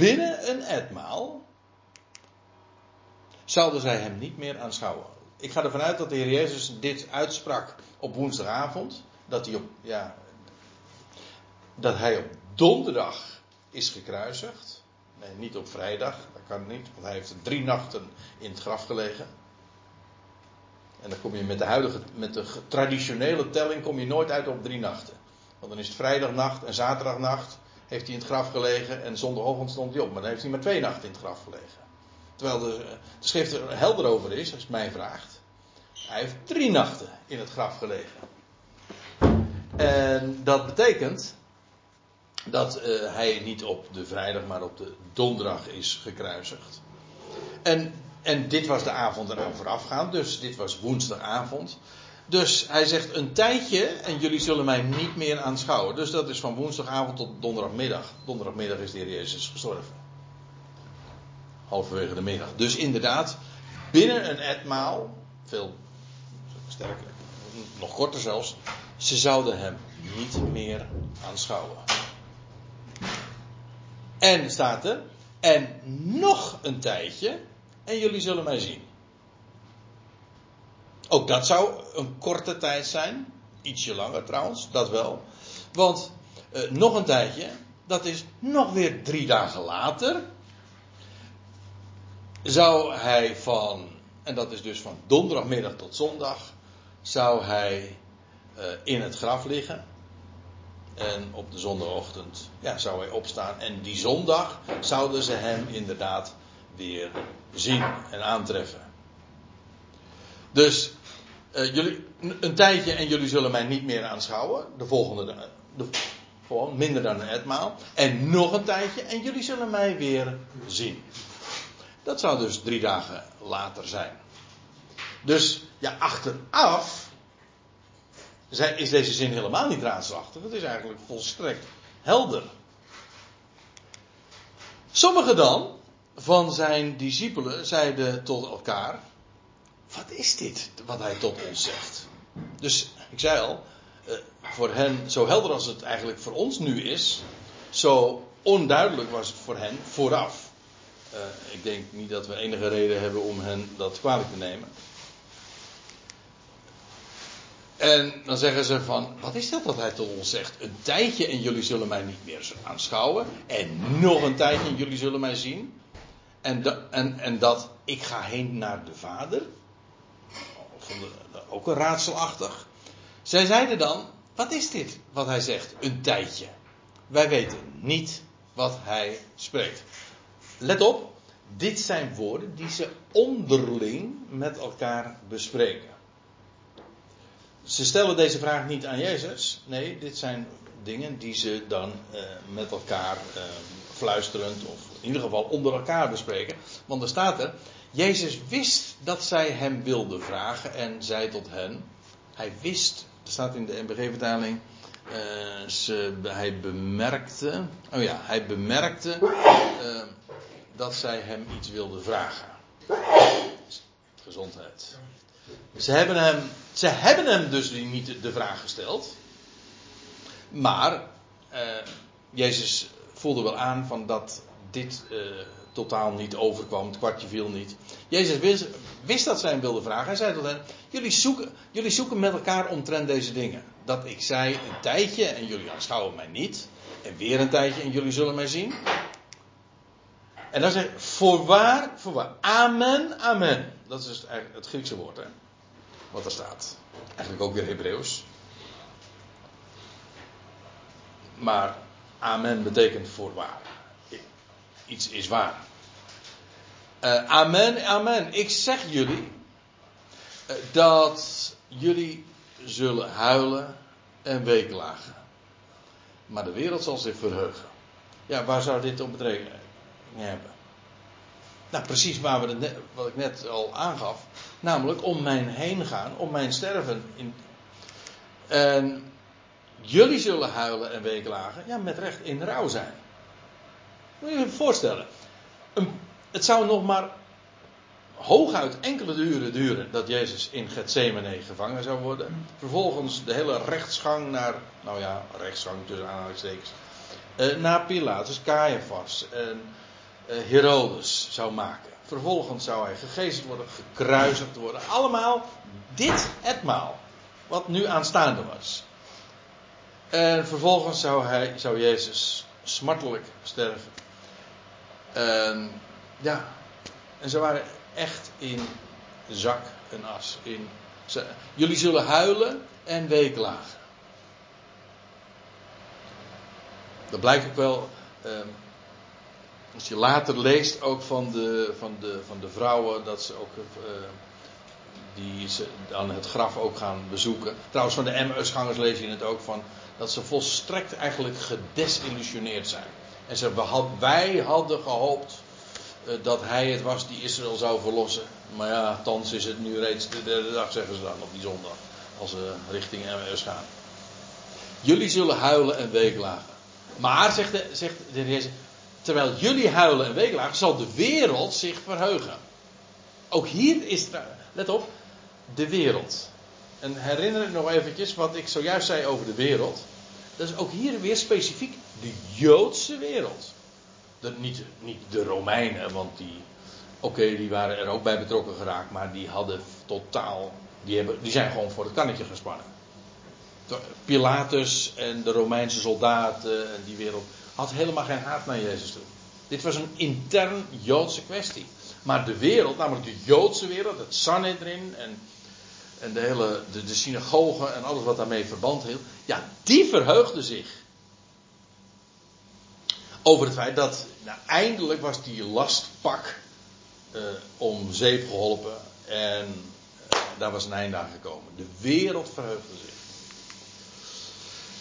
binnen een etmaal zouden zij hem niet meer aanschouwen. Ik ga ervan uit dat de Heer Jezus dit uitsprak op woensdagavond. Dat hij op, ja, dat hij op donderdag is gekruisigd. Nee, niet op vrijdag, dat kan niet, want hij heeft drie nachten in het graf gelegen. En dan kom je met de huidige, met de traditionele telling, kom je nooit uit op drie nachten. Want dan is het vrijdagnacht en zaterdagnacht heeft hij in het graf gelegen en zondagochtend stond hij op. Maar dan heeft hij maar twee nachten in het graf gelegen. Terwijl de, de schrift er helder over is, als je mij vraagt. Hij heeft drie nachten in het graf gelegen. En dat betekent dat uh, hij niet op de vrijdag, maar op de donderdag is gekruisigd. En, en dit was de avond eraan voorafgaand, dus dit was woensdagavond. Dus hij zegt een tijdje en jullie zullen mij niet meer aanschouwen. Dus dat is van woensdagavond tot donderdagmiddag. Donderdagmiddag is de Heer Jezus gestorven. Halverwege de middag. Dus inderdaad, binnen een etmaal, veel sterker, nog korter zelfs, ze zouden hem niet meer aanschouwen. En staat er, en nog een tijdje, en jullie zullen mij zien. Ook dat zou een korte tijd zijn. Ietsje langer trouwens, dat wel. Want uh, nog een tijdje, dat is nog weer drie dagen later. Zou hij van, en dat is dus van donderdagmiddag tot zondag, zou hij uh, in het graf liggen. En op de zondagochtend ja, zou hij opstaan. En die zondag zouden ze hem inderdaad weer zien en aantreffen. Dus uh, jullie, een tijdje en jullie zullen mij niet meer aanschouwen. De volgende, de, gewoon minder dan een etmaal. En nog een tijdje en jullie zullen mij weer zien. Dat zou dus drie dagen later zijn. Dus ja, achteraf is deze zin helemaal niet raadselachtig. Het is eigenlijk volstrekt helder. Sommigen dan van zijn discipelen zeiden tot elkaar: wat is dit wat hij tot ons zegt? Dus ik zei al, eh, voor hen, zo helder als het eigenlijk voor ons nu is, zo onduidelijk was het voor hen vooraf. Uh, ik denk niet dat we enige reden hebben om hen dat kwalijk te nemen. En dan zeggen ze van, wat is dat wat hij tot ons zegt? Een tijdje en jullie zullen mij niet meer aanschouwen. En nog een tijdje en jullie zullen mij zien. En, en, en dat ik ga heen naar de Vader ook een raadselachtig. Zij zeiden dan: Wat is dit wat hij zegt? Een tijdje. Wij weten niet wat hij spreekt. Let op, dit zijn woorden die ze onderling met elkaar bespreken. Ze stellen deze vraag niet aan Jezus. Nee, dit zijn dingen die ze dan uh, met elkaar uh, fluisterend of in ieder geval onder elkaar bespreken. Want er staat er: Jezus wist dat zij hem wilden vragen en zei tot hen. Hij wist, er staat in de MBG-vertaling, uh, hij bemerkte, oh ja, hij bemerkte uh, dat zij hem iets wilden vragen. Gezondheid. Ze hebben hem, ze hebben hem dus niet de vraag gesteld. Maar uh, Jezus voelde wel aan van dat dit totaal niet overkwam, het kwartje viel niet. Jezus wist, wist dat zij hem wilde vragen. Hij zei tot hen, jullie zoeken, jullie zoeken met elkaar omtrent deze dingen. Dat ik zei een tijdje en jullie aanschouwen mij niet. En weer een tijdje en jullie zullen mij zien. En dan zegt voorwaar, voorwaar. Amen, amen. Dat is dus het Griekse woord, hè. Wat er staat. Eigenlijk ook weer Hebreeuws. Maar amen betekent voorwaar. Iets is waar. Uh, amen, amen. Ik zeg jullie uh, dat jullie zullen huilen en weeklagen. Maar de wereld zal zich verheugen. Ja, waar zou dit op betrekenen hebben? Nou, precies waar we wat ik net al aangaf. Namelijk om mijn heen gaan, om mijn sterven. In, en jullie zullen huilen en weeklagen. Ja, met recht in rouw zijn. Moet je je voorstellen. Een, het zou nog maar hooguit enkele uren duren dat Jezus in Gethsemane gevangen zou worden. Vervolgens de hele rechtsgang naar, nou ja, rechtsgang tussen aanhalingstekens, uh, naar Pilatus, Caiaphas en uh, Herodes zou maken. Vervolgens zou hij gegezeld worden, gekruisigd worden. Allemaal dit etmaal, wat nu aanstaande was. En vervolgens zou, hij, zou Jezus smartelijk sterven. En ja, en ze waren echt in zak en as. In, ze, jullie zullen huilen en weeklagen. Dat blijkt ook wel. Um, als je later leest ook van de, van de, van de vrouwen, dat ze ook. Uh, die ze dan het graf ook gaan bezoeken. Trouwens, van de MS-gangers lees je het ook van. Dat ze volstrekt eigenlijk gedesillusioneerd zijn. En ze, wij hadden gehoopt uh, dat hij het was die Israël zou verlossen. Maar ja, thans is het nu reeds de derde dag, zeggen ze dan op die zondag. Als ze richting MS gaan. Jullie zullen huilen en weeklagen. Maar, zegt de, zegt de heer terwijl jullie huilen en weeklagen, zal de wereld zich verheugen. Ook hier is, let op, de wereld. En herinner ik nog eventjes wat ik zojuist zei over de wereld. Dat is ook hier weer specifiek de Joodse wereld. Dat niet, niet de Romeinen, want die, oké, die waren er ook bij betrokken geraakt, maar die hadden totaal, die, hebben, die zijn gewoon voor het kannetje gespannen. Pilatus en de Romeinse soldaten en die wereld had helemaal geen haat naar Jezus toe. Dit was een intern Joodse kwestie. Maar de wereld, namelijk de Joodse wereld, het Sanhedrin en, en de hele de, de synagogen en alles wat daarmee verband hield, ja, die verheugde zich over het feit dat nou, eindelijk was die lastpak uh, om zeep geholpen en uh, daar was een einde aan gekomen. De wereld verheugde zich.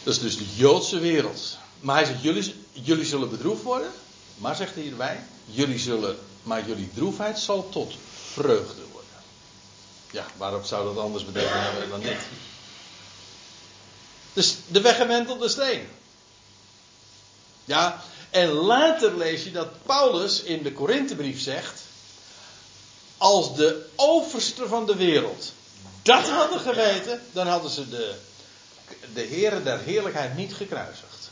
Dat is dus de Joodse wereld. Maar hij zegt, jullie, jullie zullen bedroefd worden. Maar zegt hij hierbij, jullie zullen, maar jullie droefheid zal tot vreugde worden. Ja, waarop zou dat anders betekenen dan dit? Dus de weggewentelde steen. Ja, en later lees je dat Paulus in de Korinthebrief zegt: Als de overste van de wereld dat hadden geweten, dan hadden ze de, de heren der heerlijkheid niet gekruisigd.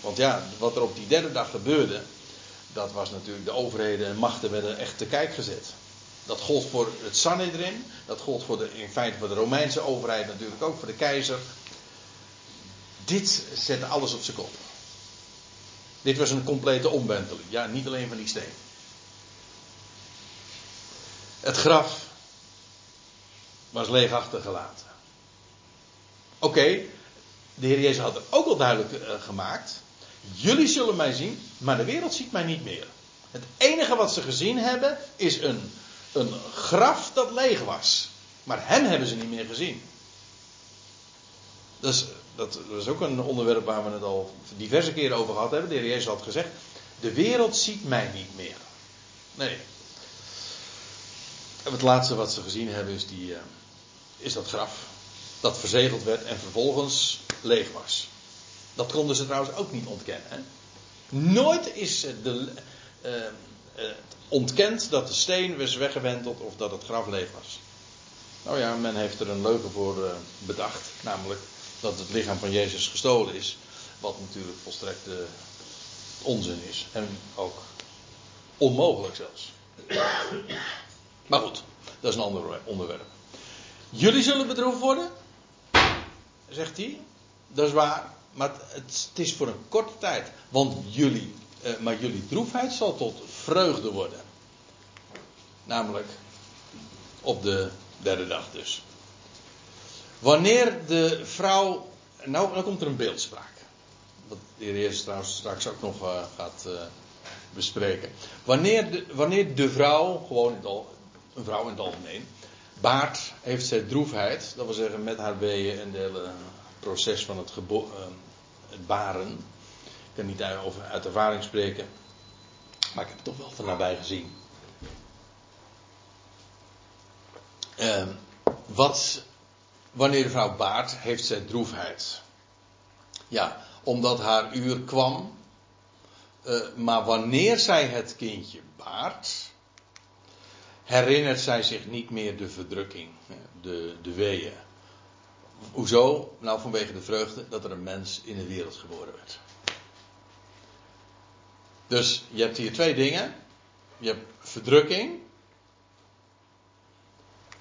Want ja, wat er op die derde dag gebeurde, dat was natuurlijk de overheden en machten werden echt te kijk gezet. Dat gold voor het Sanhedrin, dat gold voor de, in feite voor de Romeinse overheid natuurlijk ook, voor de keizer. Dit zette alles op zijn kop. Dit was een complete omwenteling. Ja, niet alleen van die steen. Het graf was leeg achtergelaten. Oké, de Heer Jezus had het ook al duidelijk uh, gemaakt. Jullie zullen mij zien, maar de wereld ziet mij niet meer. Het enige wat ze gezien hebben is een, een graf dat leeg was. Maar hem hebben ze niet meer gezien. Dus dat, is ook een onderwerp waar we het al diverse keren over gehad hebben. De Heer Jezus had gezegd: De wereld ziet mij niet meer. Nee. En het laatste wat ze gezien hebben is, die, uh, is dat graf. Dat verzegeld werd en vervolgens leeg was. Dat konden ze trouwens ook niet ontkennen. Hè? Nooit is de, uh, uh, ontkend dat de steen was weggewenteld of dat het graf leeg was. Nou ja, men heeft er een leugen voor bedacht. Namelijk dat het lichaam van Jezus gestolen is. Wat natuurlijk volstrekt uh, onzin is. En ook onmogelijk zelfs. Maar goed, dat is een ander onderwerp. Jullie zullen bedroefd worden, zegt hij. Dat is waar. Maar het, is voor een korte tijd. Want jullie, eh, maar jullie droefheid zal tot vreugde worden. Namelijk op de derde dag dus. Wanneer de vrouw. Nou, dan komt er een beeldspraak. Wat de heer trouwens straks ook nog uh, gaat uh, bespreken. Wanneer de, wanneer de vrouw, gewoon een vrouw in het algemeen, baart, heeft zij droefheid. Dat wil zeggen met haar weeën en het hele proces van het, gebo, het baren. Kan niet over, uit ervaring spreken. Maar ik heb het toch wel van nabij gezien. Uh, wat, wanneer de vrouw baart, heeft zij droefheid. Ja, omdat haar uur kwam. Uh, maar wanneer zij het kindje baart, herinnert zij zich niet meer de verdrukking, de, de weeën. Hoezo? Nou, vanwege de vreugde dat er een mens in de wereld geboren werd. Dus je hebt hier twee dingen. Je hebt verdrukking.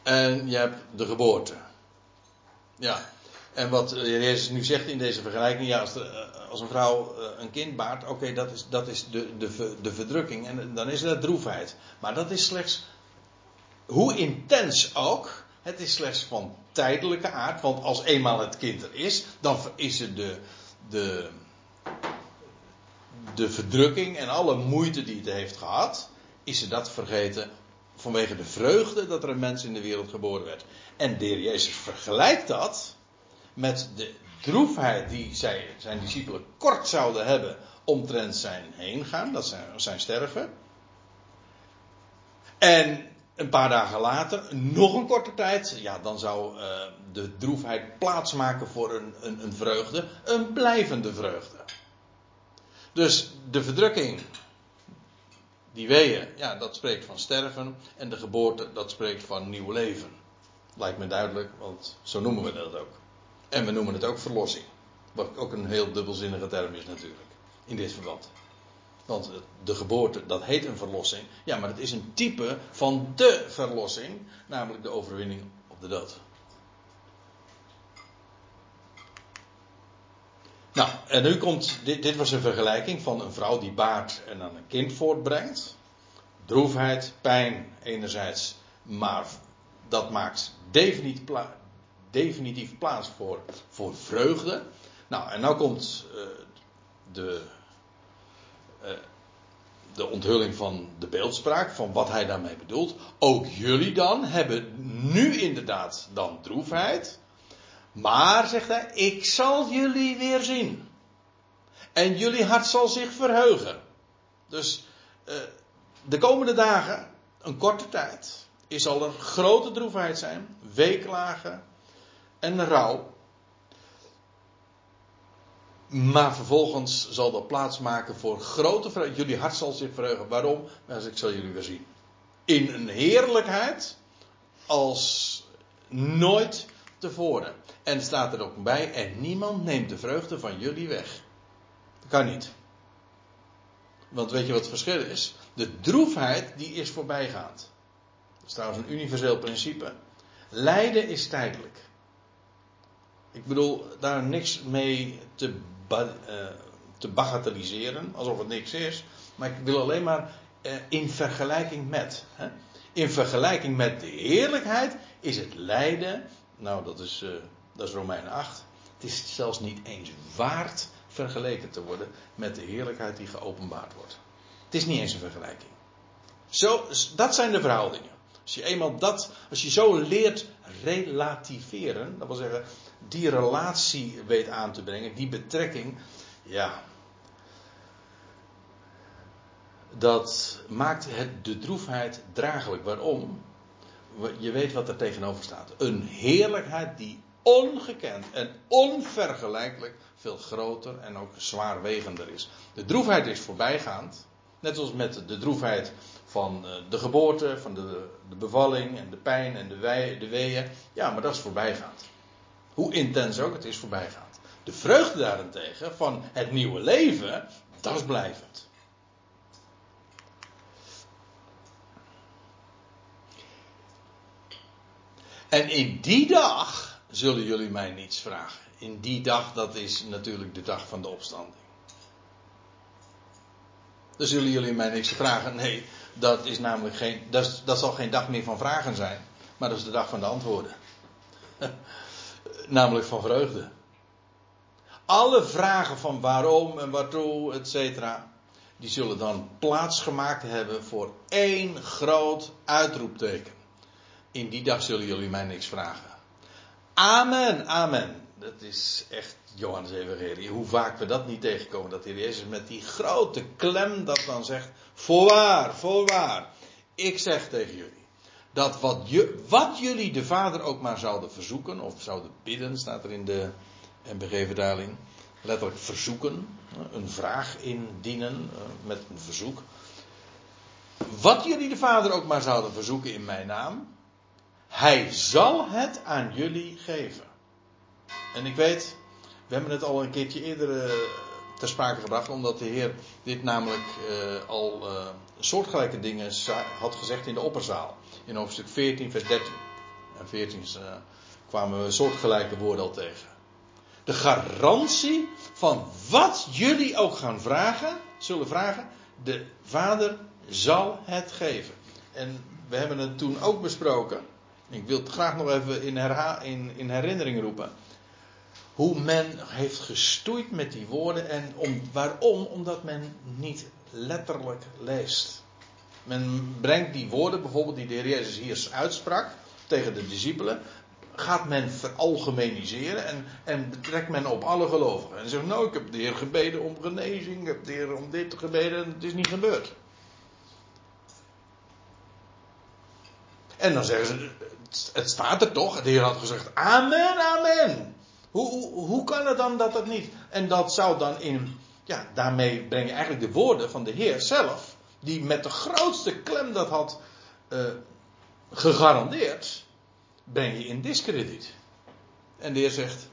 En je hebt de geboorte. Ja. En wat Jezus nu zegt in deze vergelijking, ja, als, eh, een vrouw eh, een kind baart, oké, dat is, dat is de, de, de verdrukking. En dan is dat droefheid. Maar dat is slechts, hoe intens ook, het is slechts van tijdelijke aard. Want als eenmaal het kind er is, dan is het de, de, de verdrukking en alle moeite die het heeft gehad, is ze dat vergeten vanwege de vreugde dat er een mens in de wereld geboren werd. En de heer Jezus vergelijkt dat met de droefheid die zij, zijn discipelen kort zouden hebben omtrent zijn heen gaan, dat zijn, sterven. En een paar dagen later, nog een korte tijd, ja, dan zou uh, de droefheid plaatsmaken voor een, een, een vreugde, een blijvende vreugde. Dus de verdrukking, die weeën, ja, dat spreekt van sterven. En de geboorte, dat spreekt van nieuw leven. Lijkt me duidelijk, want zo noemen we dat ook. En we noemen het ook verlossing. Wat ook een heel dubbelzinnige term is natuurlijk. In dit verband. Want de geboorte, dat heet een verlossing. Ja, maar het is een type van de verlossing. Namelijk de overwinning op de dood. Nou, en nu komt, dit, dit, was een vergelijking van een vrouw die baart en dan een kind voortbrengt. Droefheid, pijn enerzijds, maar dat maakt definitief, pla definitief plaats voor, voor vreugde. Nou, en nu komt uh, de, uh, de onthulling van de beeldspraak, van wat hij daarmee bedoelt. Ook jullie dan hebben nu inderdaad dan droefheid. Maar, zegt hij, ik zal jullie weer zien. En jullie hart zal zich verheugen. Dus uh, de komende dagen, een korte tijd, is zal er grote droefheid zijn, weeklagen en rouw. Maar vervolgens zal dat plaatsmaken voor grote vreugde. Jullie hart zal zich verheugen. Waarom? Nou, ik zal jullie weer zien. In een heerlijkheid als nooit tevoren. En staat er ook bij, en niemand neemt de vreugde van jullie weg. Dat kan niet. Want weet je wat het verschil is? De droefheid die is voorbijgaand. Dat is trouwens een universeel principe. Lijden is tijdelijk. Ik bedoel daar niks mee te, uh, te bagatelliseren, alsof het niks is. Maar ik wil alleen maar uh, in vergelijking met. Hè? In vergelijking met de heerlijkheid is het lijden. Nou, dat is uh, dat is Romein 8. Het is zelfs niet eens waard vergeleken te worden met de heerlijkheid die geopenbaard wordt. Het is niet eens een vergelijking. Zo, dat zijn de verhoudingen. Als je eenmaal dat, als je zo leert relativeren, dat wil zeggen, die relatie weet aan te brengen, die betrekking, ja. Dat maakt het, de droefheid draaglijk. Waarom? Je weet wat er tegenover staat. Een heerlijkheid die ongekend en onvergelijkelijk veel groter en ook zwaarwegender is. De droefheid is voorbijgaand. Net als met de droefheid van eh, de geboorte, van de, de bevalling en de pijn en de, de weeën. Ja, maar dat is voorbijgaand. Hoe intens ook, het is voorbijgaand. De vreugde daarentegen van het nieuwe leven, dat is blijvend. En in die dag zullen jullie mij niets vragen. In die dag, dat is natuurlijk de dag van de opstanding. Dan zullen jullie mij niks vragen. Nee, dat is namelijk geen, dat, is, dat zal geen dag meer van vragen zijn. Maar dat is de dag van de antwoorden. namelijk van vreugde. Alle vragen van waarom en waartoe, et cetera, die zullen dan plaatsgemaakt hebben voor één groot uitroepteken. In die dag zullen jullie mij niks vragen. Amen, amen. Dat is echt Johannes Evangelie. Hoe vaak we dat niet tegenkomen. Dat de Heer Jezus met die grote klem dat dan zegt. Voorwaar, voorwaar. Ik zeg tegen jullie. Dat wat, je, wat jullie de Vader ook maar zouden verzoeken. Of zouden bidden, staat er in de MBG-vertaling. Letterlijk verzoeken. Een vraag indienen eh, met een verzoek. Wat jullie de Vader ook maar zouden verzoeken in mijn naam. Hij zal het aan jullie geven. En ik weet, we hebben het al een keertje eerder uh, ter sprake gebracht, omdat de Heer dit namelijk uh, al uh, soortgelijke dingen had gezegd in de opperzaal. In hoofdstuk 14, vers 13. En 14 kwamen we soortgelijke woorden al tegen. De garantie van wat jullie ook gaan vragen, zullen vragen, de Vader zal het geven. En we hebben het toen ook besproken. Ik wil het graag nog even in, in, in herinnering roepen. Hoe men heeft gestoeid met die woorden. En om, waarom? Omdat men niet letterlijk leest. Men brengt die woorden, bijvoorbeeld die de Jezus hier uitsprak tegen de discipelen, gaat men veralgemeniseren en, en betrekt men op alle gelovigen. En zegt, nou, ik heb de Heer gebeden om genezing, ik heb de Heer om dit gebeden en het is niet gebeurd. En dan zeggen ze, het staat er toch, de Heer had gezegd, amen, amen. Hoe, hoe, kan het dan dat het niet? En dat zou dan in, ja, daarmee breng je eigenlijk de woorden van de Heer zelf, die met de grootste klem dat had uh, gegarandeerd, breng je in discrediet. En de Heer zegt,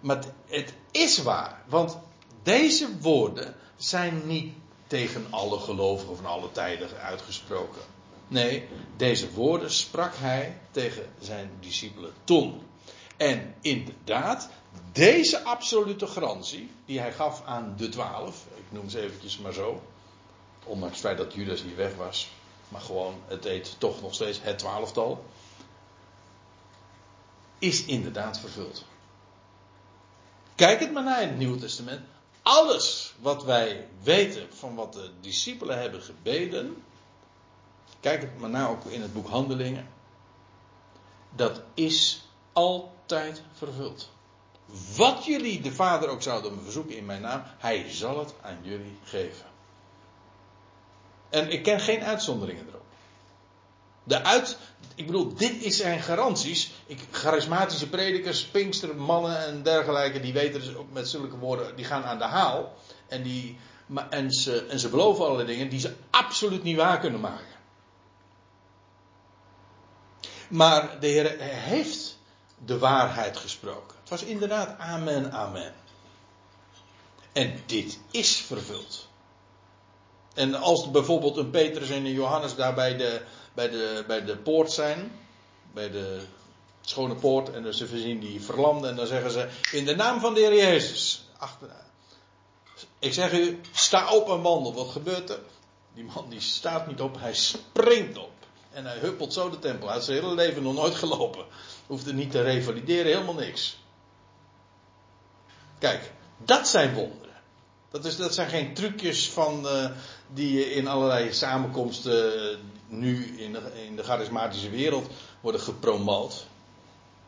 maar het is waar, want deze woorden zijn niet tegen alle gelovigen van alle tijden uitgesproken. Nee, deze woorden sprak hij tegen zijn discipelen toen. En inderdaad, deze absolute garantie, die hij gaf aan de twaalf, ik noem ze eventjes maar zo, ondanks het feit dat Judas hier weg was, maar gewoon, het deed toch nog steeds het twaalftal, is inderdaad vervuld. Kijk het maar naar in het Nieuwe Testament. Alles wat wij weten van wat de discipelen hebben gebeden, Kijk het maar nou ook in het boek Handelingen. Dat is altijd vervuld. Wat jullie de Vader ook zouden verzoeken in mijn naam, Hij zal het aan jullie geven. En ik ken geen uitzonderingen erop. De uit, ik bedoel, dit is zijn garanties. Ik, charismatische predikers, pinkstermannen en dergelijke, die weten dus ook met zulke woorden, die gaan aan de haal. En, die, en, ze, en ze beloven allerlei dingen die ze absoluut niet waar kunnen maken. Maar de Heer heeft de waarheid gesproken. Het was inderdaad amen, amen. En dit is vervuld. En als bijvoorbeeld een Petrus en een Johannes daar bij de, bij de, bij de poort zijn, bij de schone poort, en ze zien die verlamden, en dan zeggen ze: In de naam van de Heer Jezus. Achteraan. Ik zeg u, sta op en wandel. Wat gebeurt er? Die man die staat niet op, hij springt op. En hij huppelt zo de tempel. Hij had zijn hele leven nog nooit gelopen. Hoefde niet te revalideren, helemaal niks. Kijk, dat zijn wonderen. Dat, is, dat zijn geen trucjes van, uh, die in allerlei samenkomsten uh, nu in de, in de charismatische wereld worden gepromoot.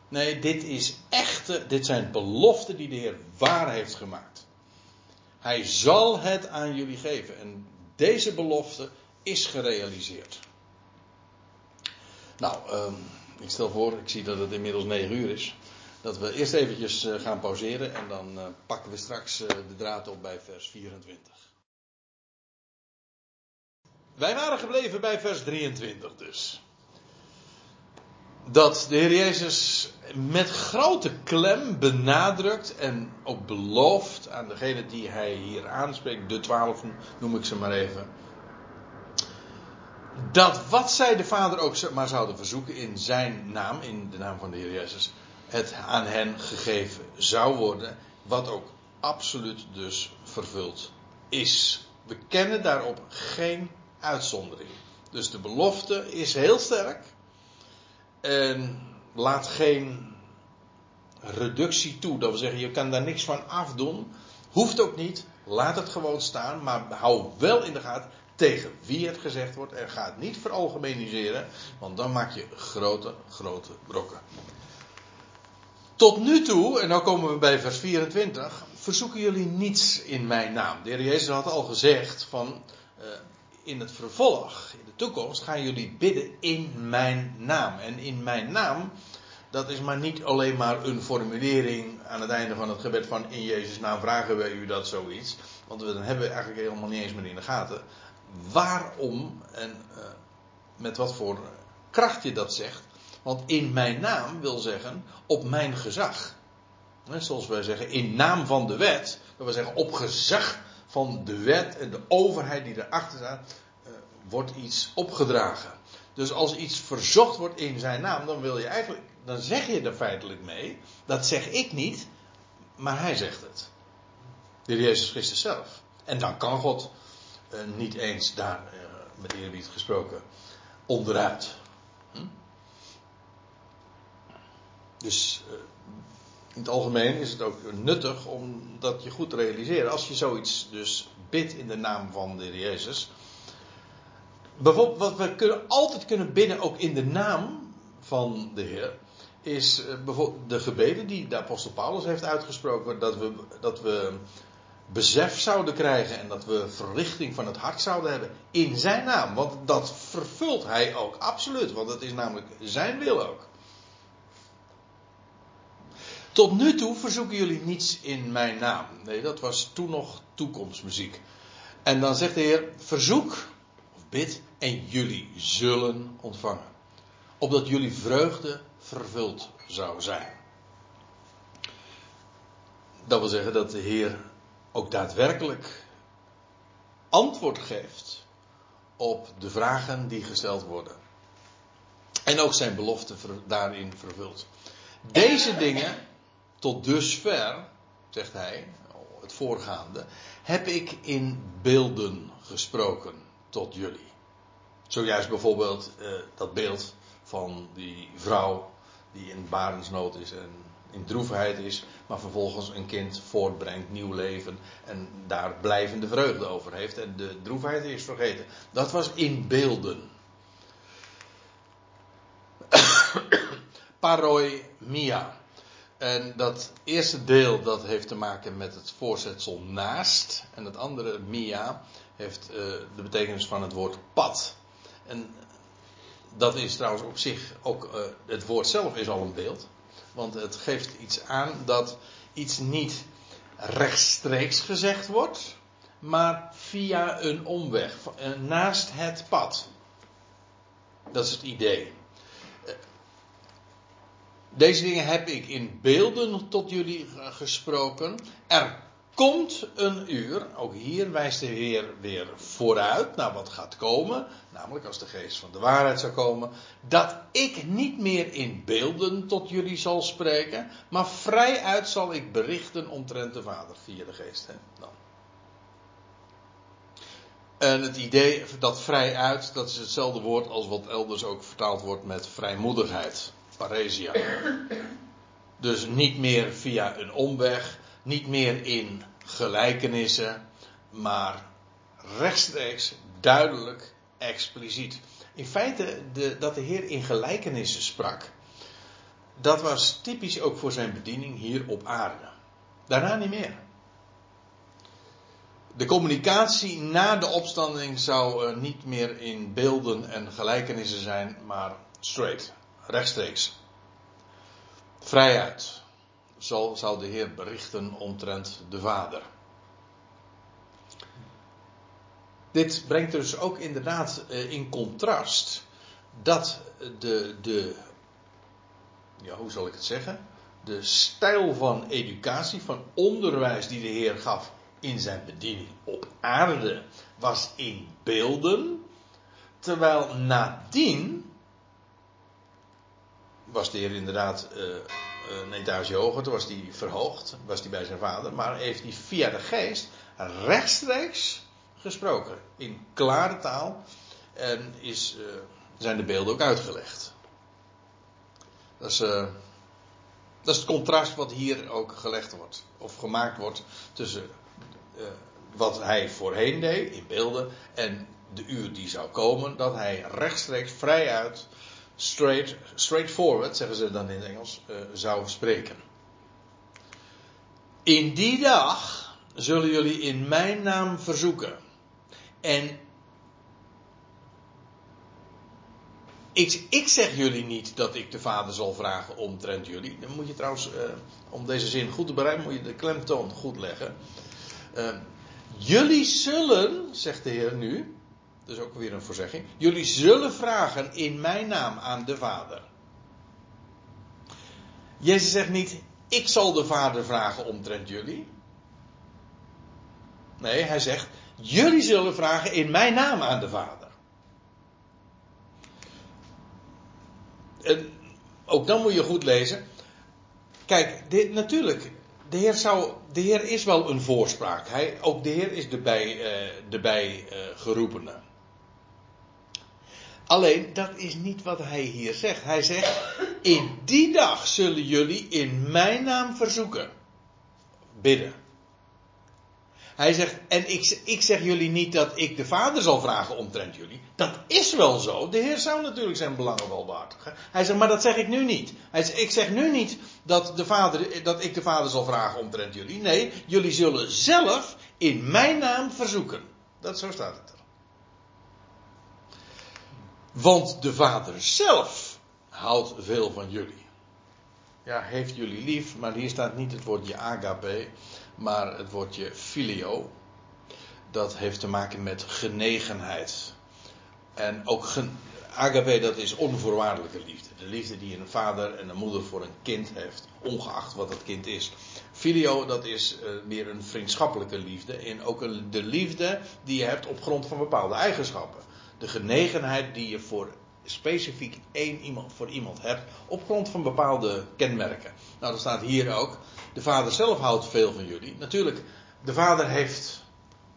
Nee, dit is echte, dit zijn beloften die de Heer waar heeft gemaakt. Hij zal het aan jullie geven. En deze belofte is gerealiseerd. Nou, um, ik stel voor, ik zie dat het inmiddels 9 uur is. Dat we eerst eventjes uh, gaan pauzeren en dan uh, pakken we straks uh, de draad op bij vers 24. Wij waren gebleven bij vers 23 dus. Dat de Heer Jezus met grote klem benadrukt en ook belooft aan degene die hij hier aanspreekt, de twaalf noem ik ze maar even, dat wat zij de Vader ook maar zouden verzoeken in zijn naam, in de naam van de Heer Jezus, het aan hen gegeven zou worden, wat ook absoluut dus vervuld is. We kennen daarop geen uitzondering. Dus de belofte is heel sterk. En laat geen reductie toe. Dat wil zeggen, je kan daar niks van afdoen. Hoeft ook niet. Laat het gewoon staan. Maar hou wel in de gaten tegen wie het gezegd wordt. En ga het niet veralgemeniseren. Want dan maak je grote, grote brokken. Tot nu toe, en nu komen we bij vers 24. Verzoeken jullie niets in mijn naam. De heer Jezus had al gezegd van. Uh, in het vervolg, in de toekomst, gaan jullie bidden in mijn naam. En in mijn naam, dat is maar niet alleen maar een formulering aan het einde van het gebed van in Jezus' naam vragen wij u dat zoiets. Want dan hebben we eigenlijk helemaal niet eens meer in de gaten waarom en uh, met wat voor kracht je dat zegt. Want in mijn naam wil zeggen op mijn gezag. Zoals wij zeggen, in naam van de wet. Dat wil zeggen op gezag van de wet en de overheid die erachter staat, uh, wordt iets opgedragen. Dus als iets verzocht wordt in zijn naam, dan wil je eigenlijk, dan zeg je er feitelijk mee. Dat zeg ik niet, maar hij zegt het. De Jezus Christus zelf. En dan kan God niet eens daar, uh, met eerbied gesproken, onderuit. Hm? Dus in het algemeen is het ook nuttig om dat je goed te realiseren. Als je zoiets dus bidt in de naam van de Heer Jezus. Bijvoorbeeld, wat we kunnen, altijd kunnen bidden, ook in de naam van de Heer, is eh, bijvoorbeeld de gebeden die de apostel Paulus heeft uitgesproken. Dat we, dat we besef zouden krijgen en dat we verlichting van het hart zouden hebben in zijn naam. Want dat vervult hij ook, absoluut. Want het is namelijk zijn wil ook. Tot nu toe verzoeken jullie niets in mijn naam. Nee, dat was toen nog toekomstmuziek. En dan zegt de Heer: verzoek of bid en jullie zullen ontvangen. Opdat jullie vreugde vervuld zou zijn. Dat wil zeggen dat de Heer ook daadwerkelijk antwoord geeft op de vragen die gesteld worden. En ook zijn belofte daarin vervult. Deze dingen tot dusver, zegt hij, het voorgaande, heb ik in beelden gesproken tot jullie. Zojuist bijvoorbeeld uh, dat beeld van die vrouw die in barensnood is en in droefheid is, maar vervolgens een kind voortbrengt, nieuw leven en daar blijvende vreugde over heeft en de droefheid is vergeten. Dat was in beelden. Paroi mia. En dat eerste deel dat heeft te maken met het voorzetsel naast. En het andere, mia, heeft uh, de betekenis van het woord pad. En dat is trouwens op zich ook, uh, het woord zelf is al een beeld. Want het geeft iets aan dat iets niet rechtstreeks gezegd wordt, maar via een omweg, uh, naast het pad. Dat is het idee. Deze dingen heb ik in beelden tot jullie gesproken. Er komt een uur, ook hier wijst de Heer weer vooruit naar wat gaat komen, namelijk als de geest van de waarheid zou komen, dat ik niet meer in beelden tot jullie zal spreken, maar vrijuit zal ik berichten omtrent de Vader via de geest. Dan. En het idee dat vrijuit, dat is hetzelfde woord als wat elders ook vertaald wordt met vrijmoedigheid paresia. Dus niet meer via een omweg, niet meer in gelijkenissen, maar rechtstreeks, duidelijk, expliciet. In feite, de, dat de Heer in gelijkenissen sprak, dat was typisch ook voor zijn bediening hier op aarde. Daarna niet meer. De communicatie na de opstanding zou uh, niet meer in beelden en gelijkenissen zijn, maar straight rechtstreeks. Vrijheid. Zo zal de Heer berichten omtrent de Vader. Dit brengt dus ook inderdaad eh, in contrast dat de, de, ja, hoe zal ik het zeggen? De stijl van educatie, van onderwijs die de Heer gaf in zijn bediening op aarde, was in beelden. Terwijl nadien was de Heer inderdaad uh, een etage hoger, toen was hij verhoogd, was hij bij zijn vader, maar heeft hij via de geest rechtstreeks gesproken in klare taal en is, uh, zijn de beelden ook uitgelegd. Dat is, uh, dat is het contrast wat hier ook gelegd wordt, of gemaakt wordt tussen uh, wat hij voorheen deed in beelden en de uur die zou komen, dat hij rechtstreeks vrijuit, straight, straightforward, zeggen ze dan in Engels, uh, zou spreken. In die dag zullen jullie in mijn naam verzoeken. En ik, ik zeg jullie niet dat ik de Vader zal vragen omtrent jullie. Dan moet je trouwens, uh, om deze zin goed te bereiken, moet je de klemtoon goed leggen. Uh, jullie zullen, zegt de Heer nu, dus ook weer een voorzegging. Jullie zullen vragen in mijn naam aan de Vader. Jezus zegt niet, ik zal de Vader vragen omtrent jullie. Nee, hij zegt, jullie zullen vragen in mijn naam aan de Vader. En ook dan moet je goed lezen. Kijk, dit, natuurlijk, de Heer, zou, de Heer is wel een voorspraak. Hij, ook de Heer is de, bij. Uh, Alleen, dat is niet wat hij hier zegt. Hij zegt, in die dag zullen jullie in mijn naam verzoeken. Bidden. Hij zegt, en ik, ik zeg jullie niet dat ik de Vader zal vragen omtrent jullie. Dat is wel zo. De Heer zou natuurlijk zijn belangen wel behartigen. Hij zegt, maar dat zeg ik nu niet. Hij zegt, ik zeg nu niet dat, de vader, dat ik de Vader zal vragen omtrent jullie. Nee, jullie zullen zelf in mijn naam verzoeken. Dat zo staat het. Want de Vader zelf houdt veel van jullie. Ja, heeft jullie lief, maar hier staat niet het woordje agape, maar het woordje filio. Dat heeft te maken met genegenheid. En ook gen agape, dat is onvoorwaardelijke liefde. De liefde die een vader en een moeder voor een kind heeft, ongeacht wat dat kind is. Filio, dat is uh, meer een vriendschappelijke liefde. En ook de liefde die je hebt op grond van bepaalde eigenschappen. De genegenheid die je voor specifiek één iemand, voor iemand hebt, op grond van bepaalde kenmerken. Nou, dat staat hier ook. De vader zelf houdt veel van jullie. Natuurlijk, de vader heeft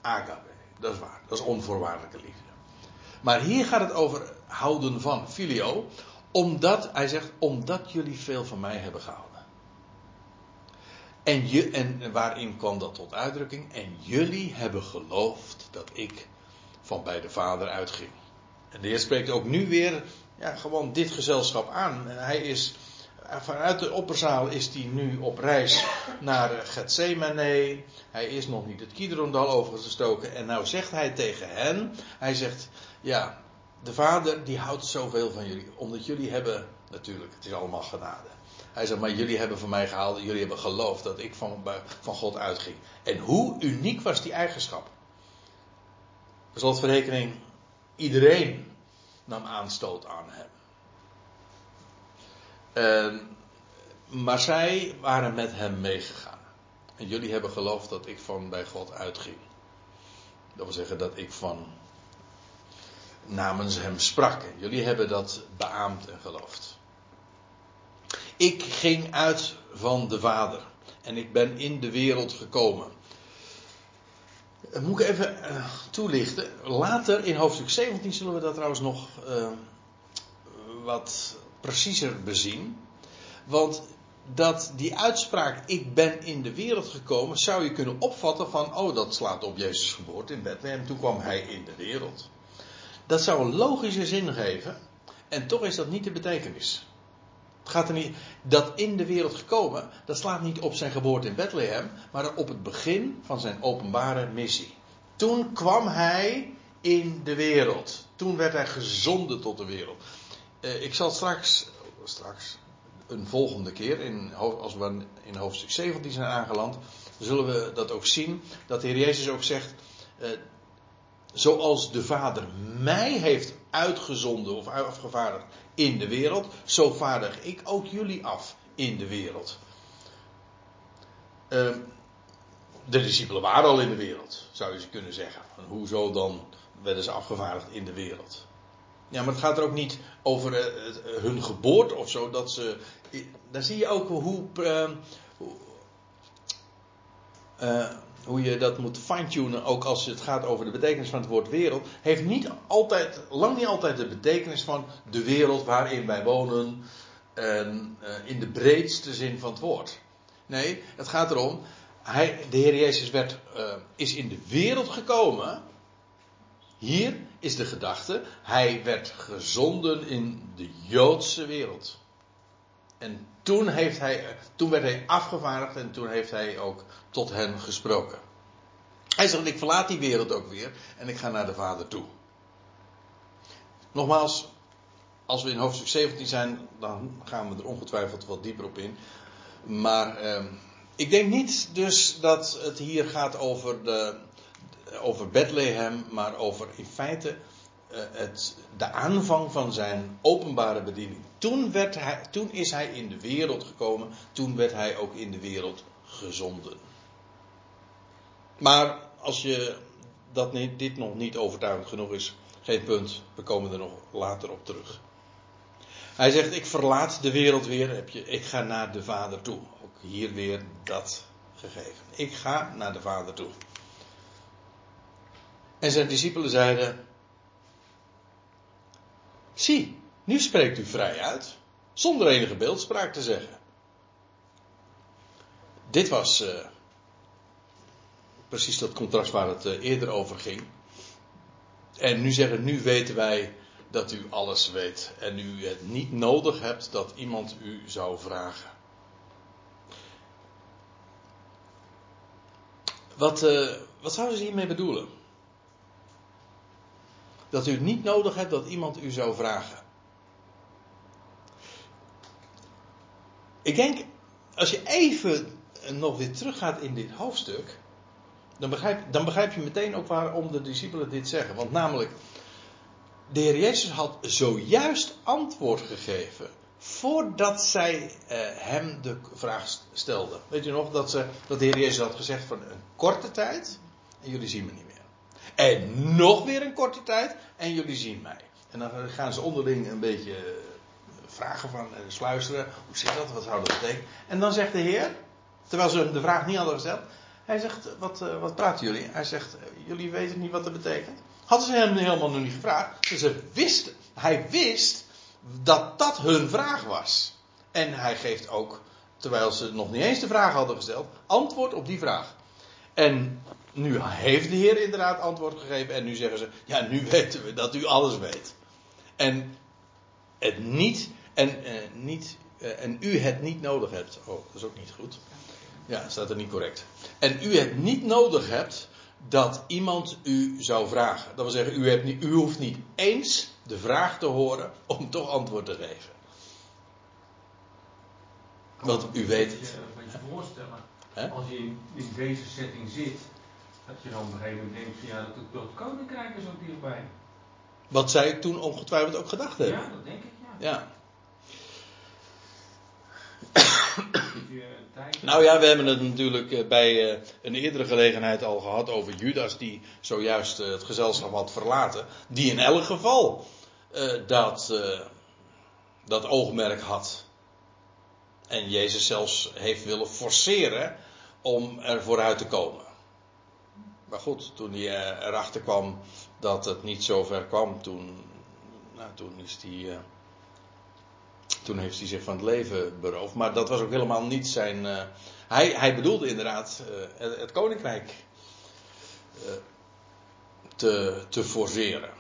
agape. Dat is waar. Dat is onvoorwaardelijke liefde. Maar hier gaat het over houden van, filio. Omdat, hij zegt, omdat jullie veel van mij hebben gehouden. En, je, en waarin kwam dat tot uitdrukking? En jullie hebben geloofd dat ik van bij de Vader uitging. En de Heer spreekt ook nu weer ja, gewoon dit gezelschap aan. Hij is vanuit de opperzaal is hij nu op reis naar Gethsemane. Hij is nog niet het Kidrondal overgestoken. En nou zegt hij tegen hen, hij zegt, ja, de Vader die houdt zoveel van jullie. Omdat jullie hebben, natuurlijk, het is allemaal genade. Hij zegt, maar jullie hebben van mij gehaald, jullie hebben geloofd dat ik van, van God uitging. En hoe uniek was die eigenschap? Slotverrekening, iedereen nam aanstoot aan hem. Uh, maar zij waren met hem meegegaan. En jullie hebben geloofd dat ik van bij God uitging. Dat wil zeggen dat ik van namens hem sprak. Jullie hebben dat beaamd en geloofd. Ik ging uit van de Vader. En ik ben in de wereld gekomen. Dat moet ik even uh, toelichten. Later in hoofdstuk 17 zullen we dat trouwens nog uh, wat preciezer bezien. Want dat die uitspraak, ik ben in de wereld gekomen, zou je kunnen opvatten van, oh dat slaat op Jezus geboorte in Bethlehem, toen kwam hij in de wereld. Dat zou een logische zin geven, en toch is dat niet de betekenis. Het gaat er niet, dat in de wereld gekomen, dat slaat niet op zijn geboorte in Bethlehem, maar op het begin van zijn openbare missie. Toen kwam hij in de wereld. Toen werd hij gezonden tot de wereld. Uh, ik zal straks, straks, een volgende keer, in, als we in hoofdstuk 17 zijn aangeland, zullen we dat ook zien. Dat de Heer Jezus ook zegt, uh, zoals de Vader mij heeft uitgezonden of afgevaardigd in de wereld, zo vaardig ik ook jullie af in de wereld. Uh, de discipelen waren al in de wereld, zou je ze kunnen zeggen. Hoezo dan werden ze afgevaardigd in de wereld? Ja, maar het gaat er ook niet over uh, hun geboorte of zo. Dat ze, daar zie je ook hoe, uh, hoe, je dat moet fine-tunen. Ook als het gaat over de betekenis van het woord wereld. Heeft niet altijd, lang niet altijd de betekenis van de wereld waarin wij wonen. En, in de breedste zin van het woord. Nee, het gaat erom hij, de Heer Jezus werd, uh, is in de wereld gekomen. Hier is de gedachte. Hij werd gezonden in de Joodse wereld. En toen, heeft hij, toen werd hij afgevaardigd en toen heeft hij ook tot hen gesproken. Hij zegt: Ik verlaat die wereld ook weer en ik ga naar de Vader toe. Nogmaals, als we in hoofdstuk 17 zijn, dan gaan we er ongetwijfeld wat dieper op in. Maar. Uh, ik denk niet dus dat het hier gaat over, de, over Bethlehem, maar over in feite uh, het, de aanvang van zijn openbare bediening. Toen, werd hij, toen is hij in de wereld gekomen, toen werd hij ook in de wereld gezonden. Maar als je dat dit nog niet overtuigend genoeg is, geen punt, we komen er nog later op terug. Hij zegt: Ik verlaat de wereld weer, heb je, ik ga naar de Vader toe hier weer dat gegeven. Ik ga naar de Vader toe. En zijn discipelen zeiden: Zie, nu spreekt u vrij uit, zonder enige beeldspraak te zeggen. Dit was uh, precies dat contrast waar het uh, eerder over ging. En nu zeggen, nu weten wij dat u alles weet en u het niet nodig hebt dat iemand u zou vragen. Wat, uh, wat zouden ze hiermee bedoelen? Dat u het niet nodig hebt dat iemand u zou vragen. Ik denk, als je even nog weer teruggaat in dit hoofdstuk, dan begrijp, dan begrijp je meteen ook waarom de discipelen dit zeggen. Want namelijk, de Heer Jezus had zojuist antwoord gegeven voordat zij uh, hem de vraag stelden. Weet u nog dat, ze, dat de Heer Jezus had gezegd van een korte tijd en jullie zien me niet meer. En nog weer een korte tijd en jullie zien mij. En dan gaan ze onderling een beetje eh, vragen van uh, sluisteren. Hoe zit dat? Wat zou dat betekenen? En dan zegt de Heer, terwijl ze hem de vraag niet hadden gesteld. Hij zegt, wat, uh, wat praten jullie? Hij zegt, jullie weten niet wat dat betekent. Hadden ze hem helemaal nog niet gevraagd. Dus ze wisten, hij wist dat dat hun vraag was. En hij geeft ook, terwijl ze nog niet eens de vraag hadden gesteld, antwoord op die vraag. En nu heeft de Heer inderdaad antwoord gegeven en nu zeggen ze, ja nu weten we dat u alles weet. En het niet, en, eh, niet, eh, en u het niet nodig hebt. Oh, dat is ook niet goed. Ja, staat er niet correct. En u het niet nodig hebt dat iemand u zou vragen. Dat wil zeggen, u, hebt niet, u hoeft niet eens de vraag te horen om toch antwoord te geven. Want u weet het. Kan je voorstellen, als je in, deze setting zit, dat je dan op een gegeven moment denkt van ja, dat, dat het koninkrijk is ook hierbij. Wat zij toen ongetwijfeld ook gedacht hebben. Ja, dat denk ik, ja. ja. Nou ja, we hebben het natuurlijk eh, bij eh, een eerdere gelegenheid al gehad over Judas, die zojuist eh, het gezelschap had verlaten. Die in elk geval dat, dat oogmerk had. En Jezus zelfs heeft willen forceren om er vooruit te komen. Maar goed, toen hij erachter kwam dat het niet zo ver kwam, toen, nou, toen is hij toen heeft hij zich van het leven beroofd. Maar dat was ook helemaal niet zijn. Uh, hij, hij bedoelde inderdaad uh, het, koninkrijk uh, te, te forceren.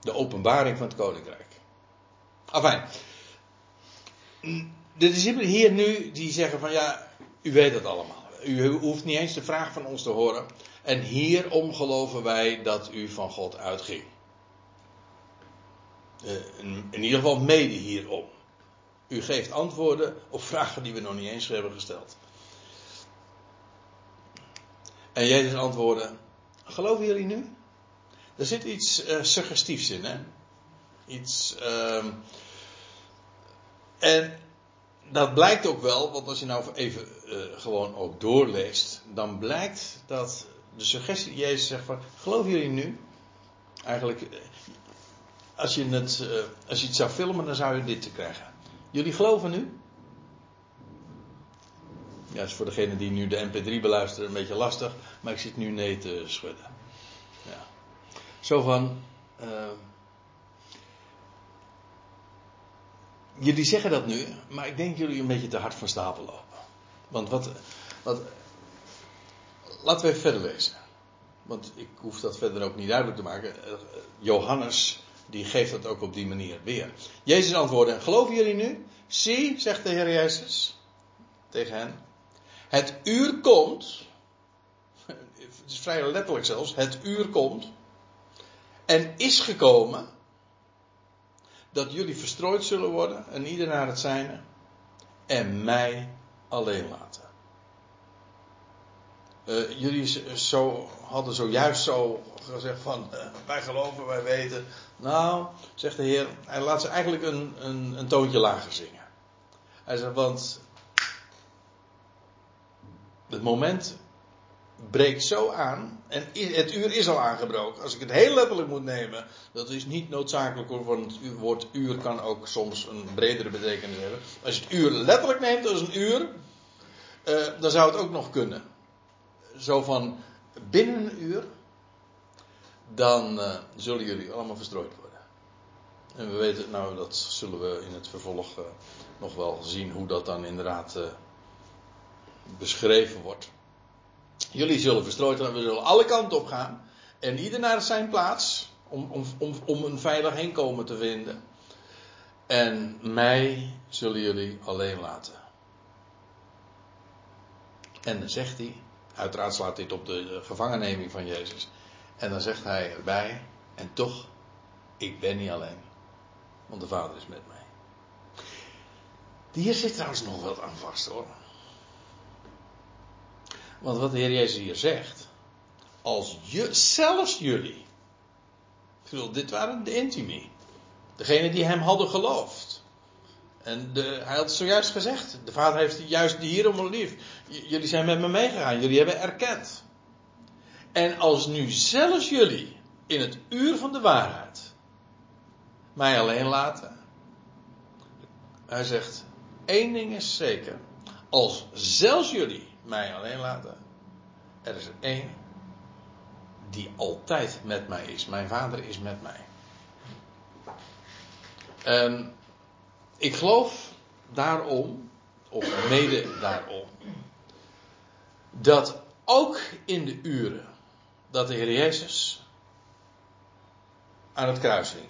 De openbaring van het koninkrijk. Enfin. De discipelen hier nu die zeggen van ja, u weet het allemaal. U hoeft niet eens de vraag van ons te horen. En hierom geloven wij dat u van God uitging. In, in ieder geval mede hierom. U geeft antwoorden op vragen die we nog niet eens hebben gesteld. En Jezus antwoordde: Geloven jullie nu? er zit iets uh, suggestiefs in, hè? Iets. Uh, en dat blijkt ook wel, want als je nou even uh, gewoon ook doorleest, dan blijkt dat de suggestie, Jezus zegt van, geloven jullie nu? Eigenlijk, als je het, als je het zou filmen, dan zou je dit te krijgen. Jullie geloven nu? Ja, is voor degene die nu de MP3 beluisteren een beetje lastig, maar ik zit nu nee te schudden. Ja. Zo van. Uh, jullie zeggen dat nu, maar ik denk jullie een beetje te hard van stapel lopen. Want wat. wat laten we even verder lezen. Want ik hoef dat verder ook niet duidelijk te maken. Johannes, die geeft dat ook op die manier weer. Jezus antwoordde: Geloven jullie nu? Zie, zegt de Heer Jezus tegen hen. Het uur komt. Het is vrij letterlijk zelfs. Het uur komt. En is gekomen. Dat jullie verstrooid zullen worden. En ieder naar het zijne. En mij alleen laten. Uh, jullie zo, hadden zojuist zo gezegd van uh, wij geloven, wij weten. Nou, zegt de Heer, hij laat ze eigenlijk een, een, een toontje lager zingen. Hij zegt, want het moment breekt zo aan. En het uur is al aangebroken. Als ik het heel letterlijk moet nemen. Dat is niet noodzakelijk hoor. Want het woord uur kan ook soms een bredere betekenis hebben. Als je het uur letterlijk neemt als een uur. Uh, dan zou het ook nog kunnen. Zo van binnen een uur. Dan uh, zullen jullie allemaal verstrooid worden. En we weten, nou dat zullen we in het vervolg uh, nog wel zien hoe dat dan inderdaad beschreven wordt. Jullie zullen verstrooid worden, we zullen alle kanten op gaan. En ieder naar zijn plaats. Om, om, om, om een veilig heenkomen te vinden. En mij zullen jullie alleen laten. En dan zegt hij, uiteraard slaat dit op de gevangenneming van Jezus. En dan zegt hij erbij, en toch, ik ben niet alleen. Want de Vader is met mij. Hier zit trouwens nog wat aan vast hoor. Want wat de Heer Jezus hier zegt. Als je, zelfs jullie. Ik bedoel, dit waren de intimi. Degene die hem hadden geloofd. En de, hij had zojuist gezegd. De vader heeft juist hierom lief. Jullie zijn met me meegegaan. Jullie hebben erkend. En als nu zelfs jullie in het uur van de waarheid mij alleen laten. Hij zegt, één ding is zeker. Als zelfs jullie mij alleen laten. Er is er één die altijd met mij is. Mijn vader is met mij. En ik geloof daarom, of mede daarom, dat ook in de uren dat de Heer Jezus aan het kruis hing,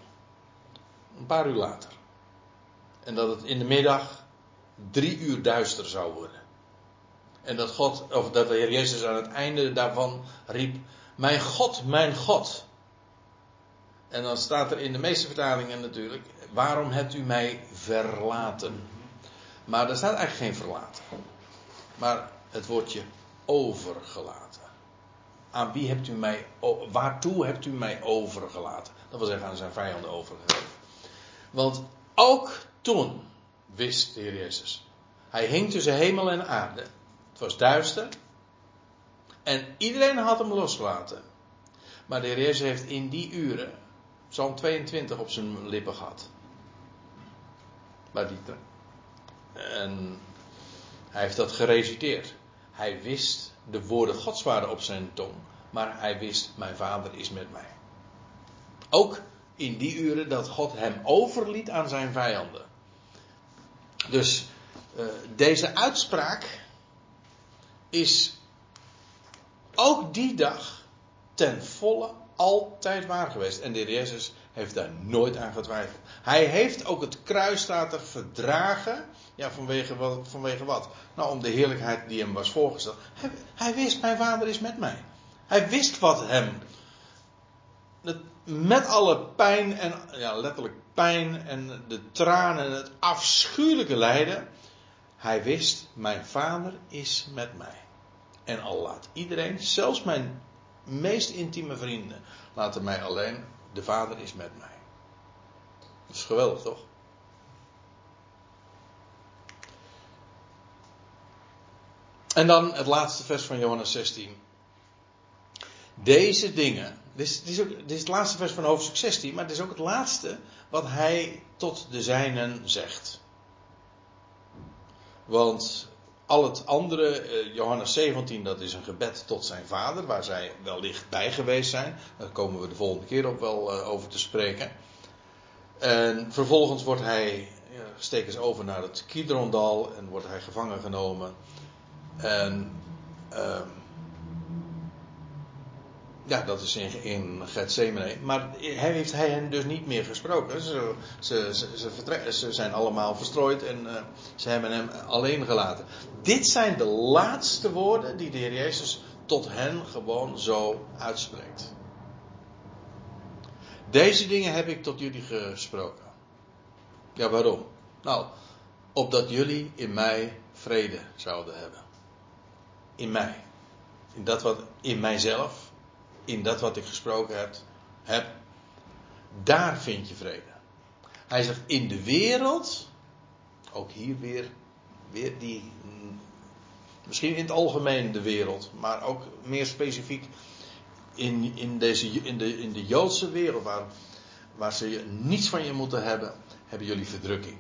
een paar uur later, en dat het in de middag drie uur duister zou worden. En dat God, of dat de Heer Jezus aan het einde daarvan riep: Mijn God, mijn God. En dan staat er in de meeste vertalingen natuurlijk: Waarom hebt u mij verlaten? Maar er staat eigenlijk geen verlaten. Maar het woordje overgelaten. Aan wie hebt u mij, waartoe hebt u mij overgelaten? Dat wil zeggen aan zijn vijanden overgegeven. Want ook toen wist de Heer Jezus. Hij hing tussen hemel en aarde. Het was duister. En iedereen had hem losgelaten. Maar de Heer Jezus heeft in die uren Psalm 22 op zijn lippen gehad. Die En hij heeft dat gereciteerd. Hij wist, de woorden Gods waren op zijn tong. Maar hij wist, mijn vader is met mij. Ook in die uren dat God hem overliet aan zijn vijanden. Dus uh, deze uitspraak is ook die dag ten volle altijd waar geweest. En de heer Jezus heeft daar nooit aan getwijfeld. Hij heeft ook het kruis staat verdragen. Ja, vanwege wat, vanwege wat? Nou, om de heerlijkheid die hem was voorgesteld. Hij, hij wist, mijn vader is met mij. Hij wist wat hem. Met alle pijn en, ja, letterlijk pijn en de tranen en het afschuwelijke lijden. Hij wist, mijn vader is met mij. En al laat iedereen, zelfs mijn meest intieme vrienden laten mij alleen. De Vader is met mij. Dat is geweldig, toch? En dan het laatste vers van Johannes 16. Deze dingen. Dit is, dit, is ook, dit is het laatste vers van hoofdstuk 16, maar het is ook het laatste wat hij tot de zijnen zegt. Want al het andere, eh, Johannes 17, dat is een gebed tot zijn vader, waar zij wellicht bij geweest zijn. Daar komen we de volgende keer ook wel uh, over te spreken. En vervolgens wordt hij, steken ze over naar het Kidrondal en wordt hij gevangen genomen. En uh, ja, dat is in, in Gethsemane. Maar hij heeft hij hen dus niet meer gesproken. Ze, ze, ze, ze, zijn allemaal verstrooid en uh, ze hebben hem alleen gelaten. Dit zijn de laatste woorden die de Heer Jezus tot hen gewoon zo uitspreekt. Deze dingen heb ik tot jullie gesproken. Ja, waarom? Nou, opdat jullie in mij vrede zouden hebben. In mij. In dat wat in mijzelf, in dat wat ik gesproken heb, heb daar vind je vrede. Hij zegt in de wereld, ook hier weer, weer die, misschien in het algemeen de wereld, maar ook meer specifiek in, in, deze, in, de, in de Joodse wereld, waar, waar ze niets van je moeten hebben, hebben jullie verdrukking.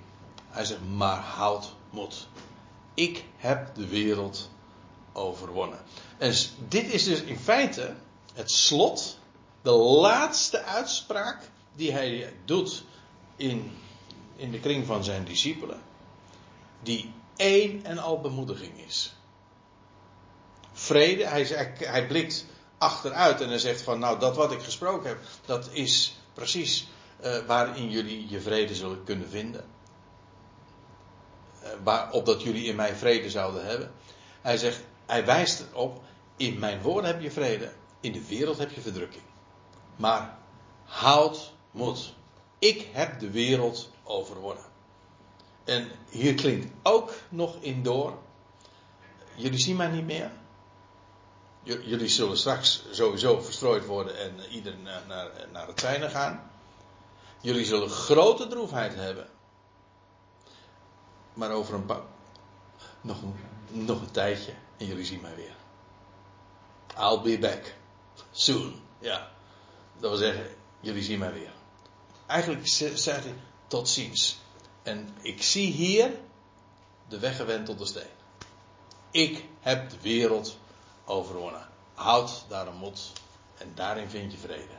Hij zegt, maar houd moed. Ik heb de wereld overwonnen. En dit is dus in feite het slot, de laatste uitspraak die hij doet in, in de kring van zijn discipelen. Die één en al bemoediging is. Vrede, hij, hij blikt achteruit en hij zegt van nou dat wat ik gesproken heb, dat is precies uh, waarin jullie je vrede zullen kunnen vinden. Uh, waar, opdat jullie in mij vrede zouden hebben. Hij zegt, hij wijst erop, in mijn woorden heb je vrede, in de wereld heb je verdrukking. Maar houd moed. Ik heb de wereld overwonnen. En hier klinkt ook nog in door. Jullie zien mij niet meer. Jullie zullen straks sowieso verstrooid worden en ieder naar, naar, naar het zijne gaan. Jullie zullen grote droefheid hebben. Maar over een paar. Nog, nog een tijdje en jullie zien mij weer. I'll be back. Soon. Ja. Dat wil zeggen, jullie zien mij weer. Eigenlijk zegt hij tot ziens. En ik zie hier de weggewentelde steen. Ik heb de wereld overwonnen. Houd daarom moed en daarin vind je vrede.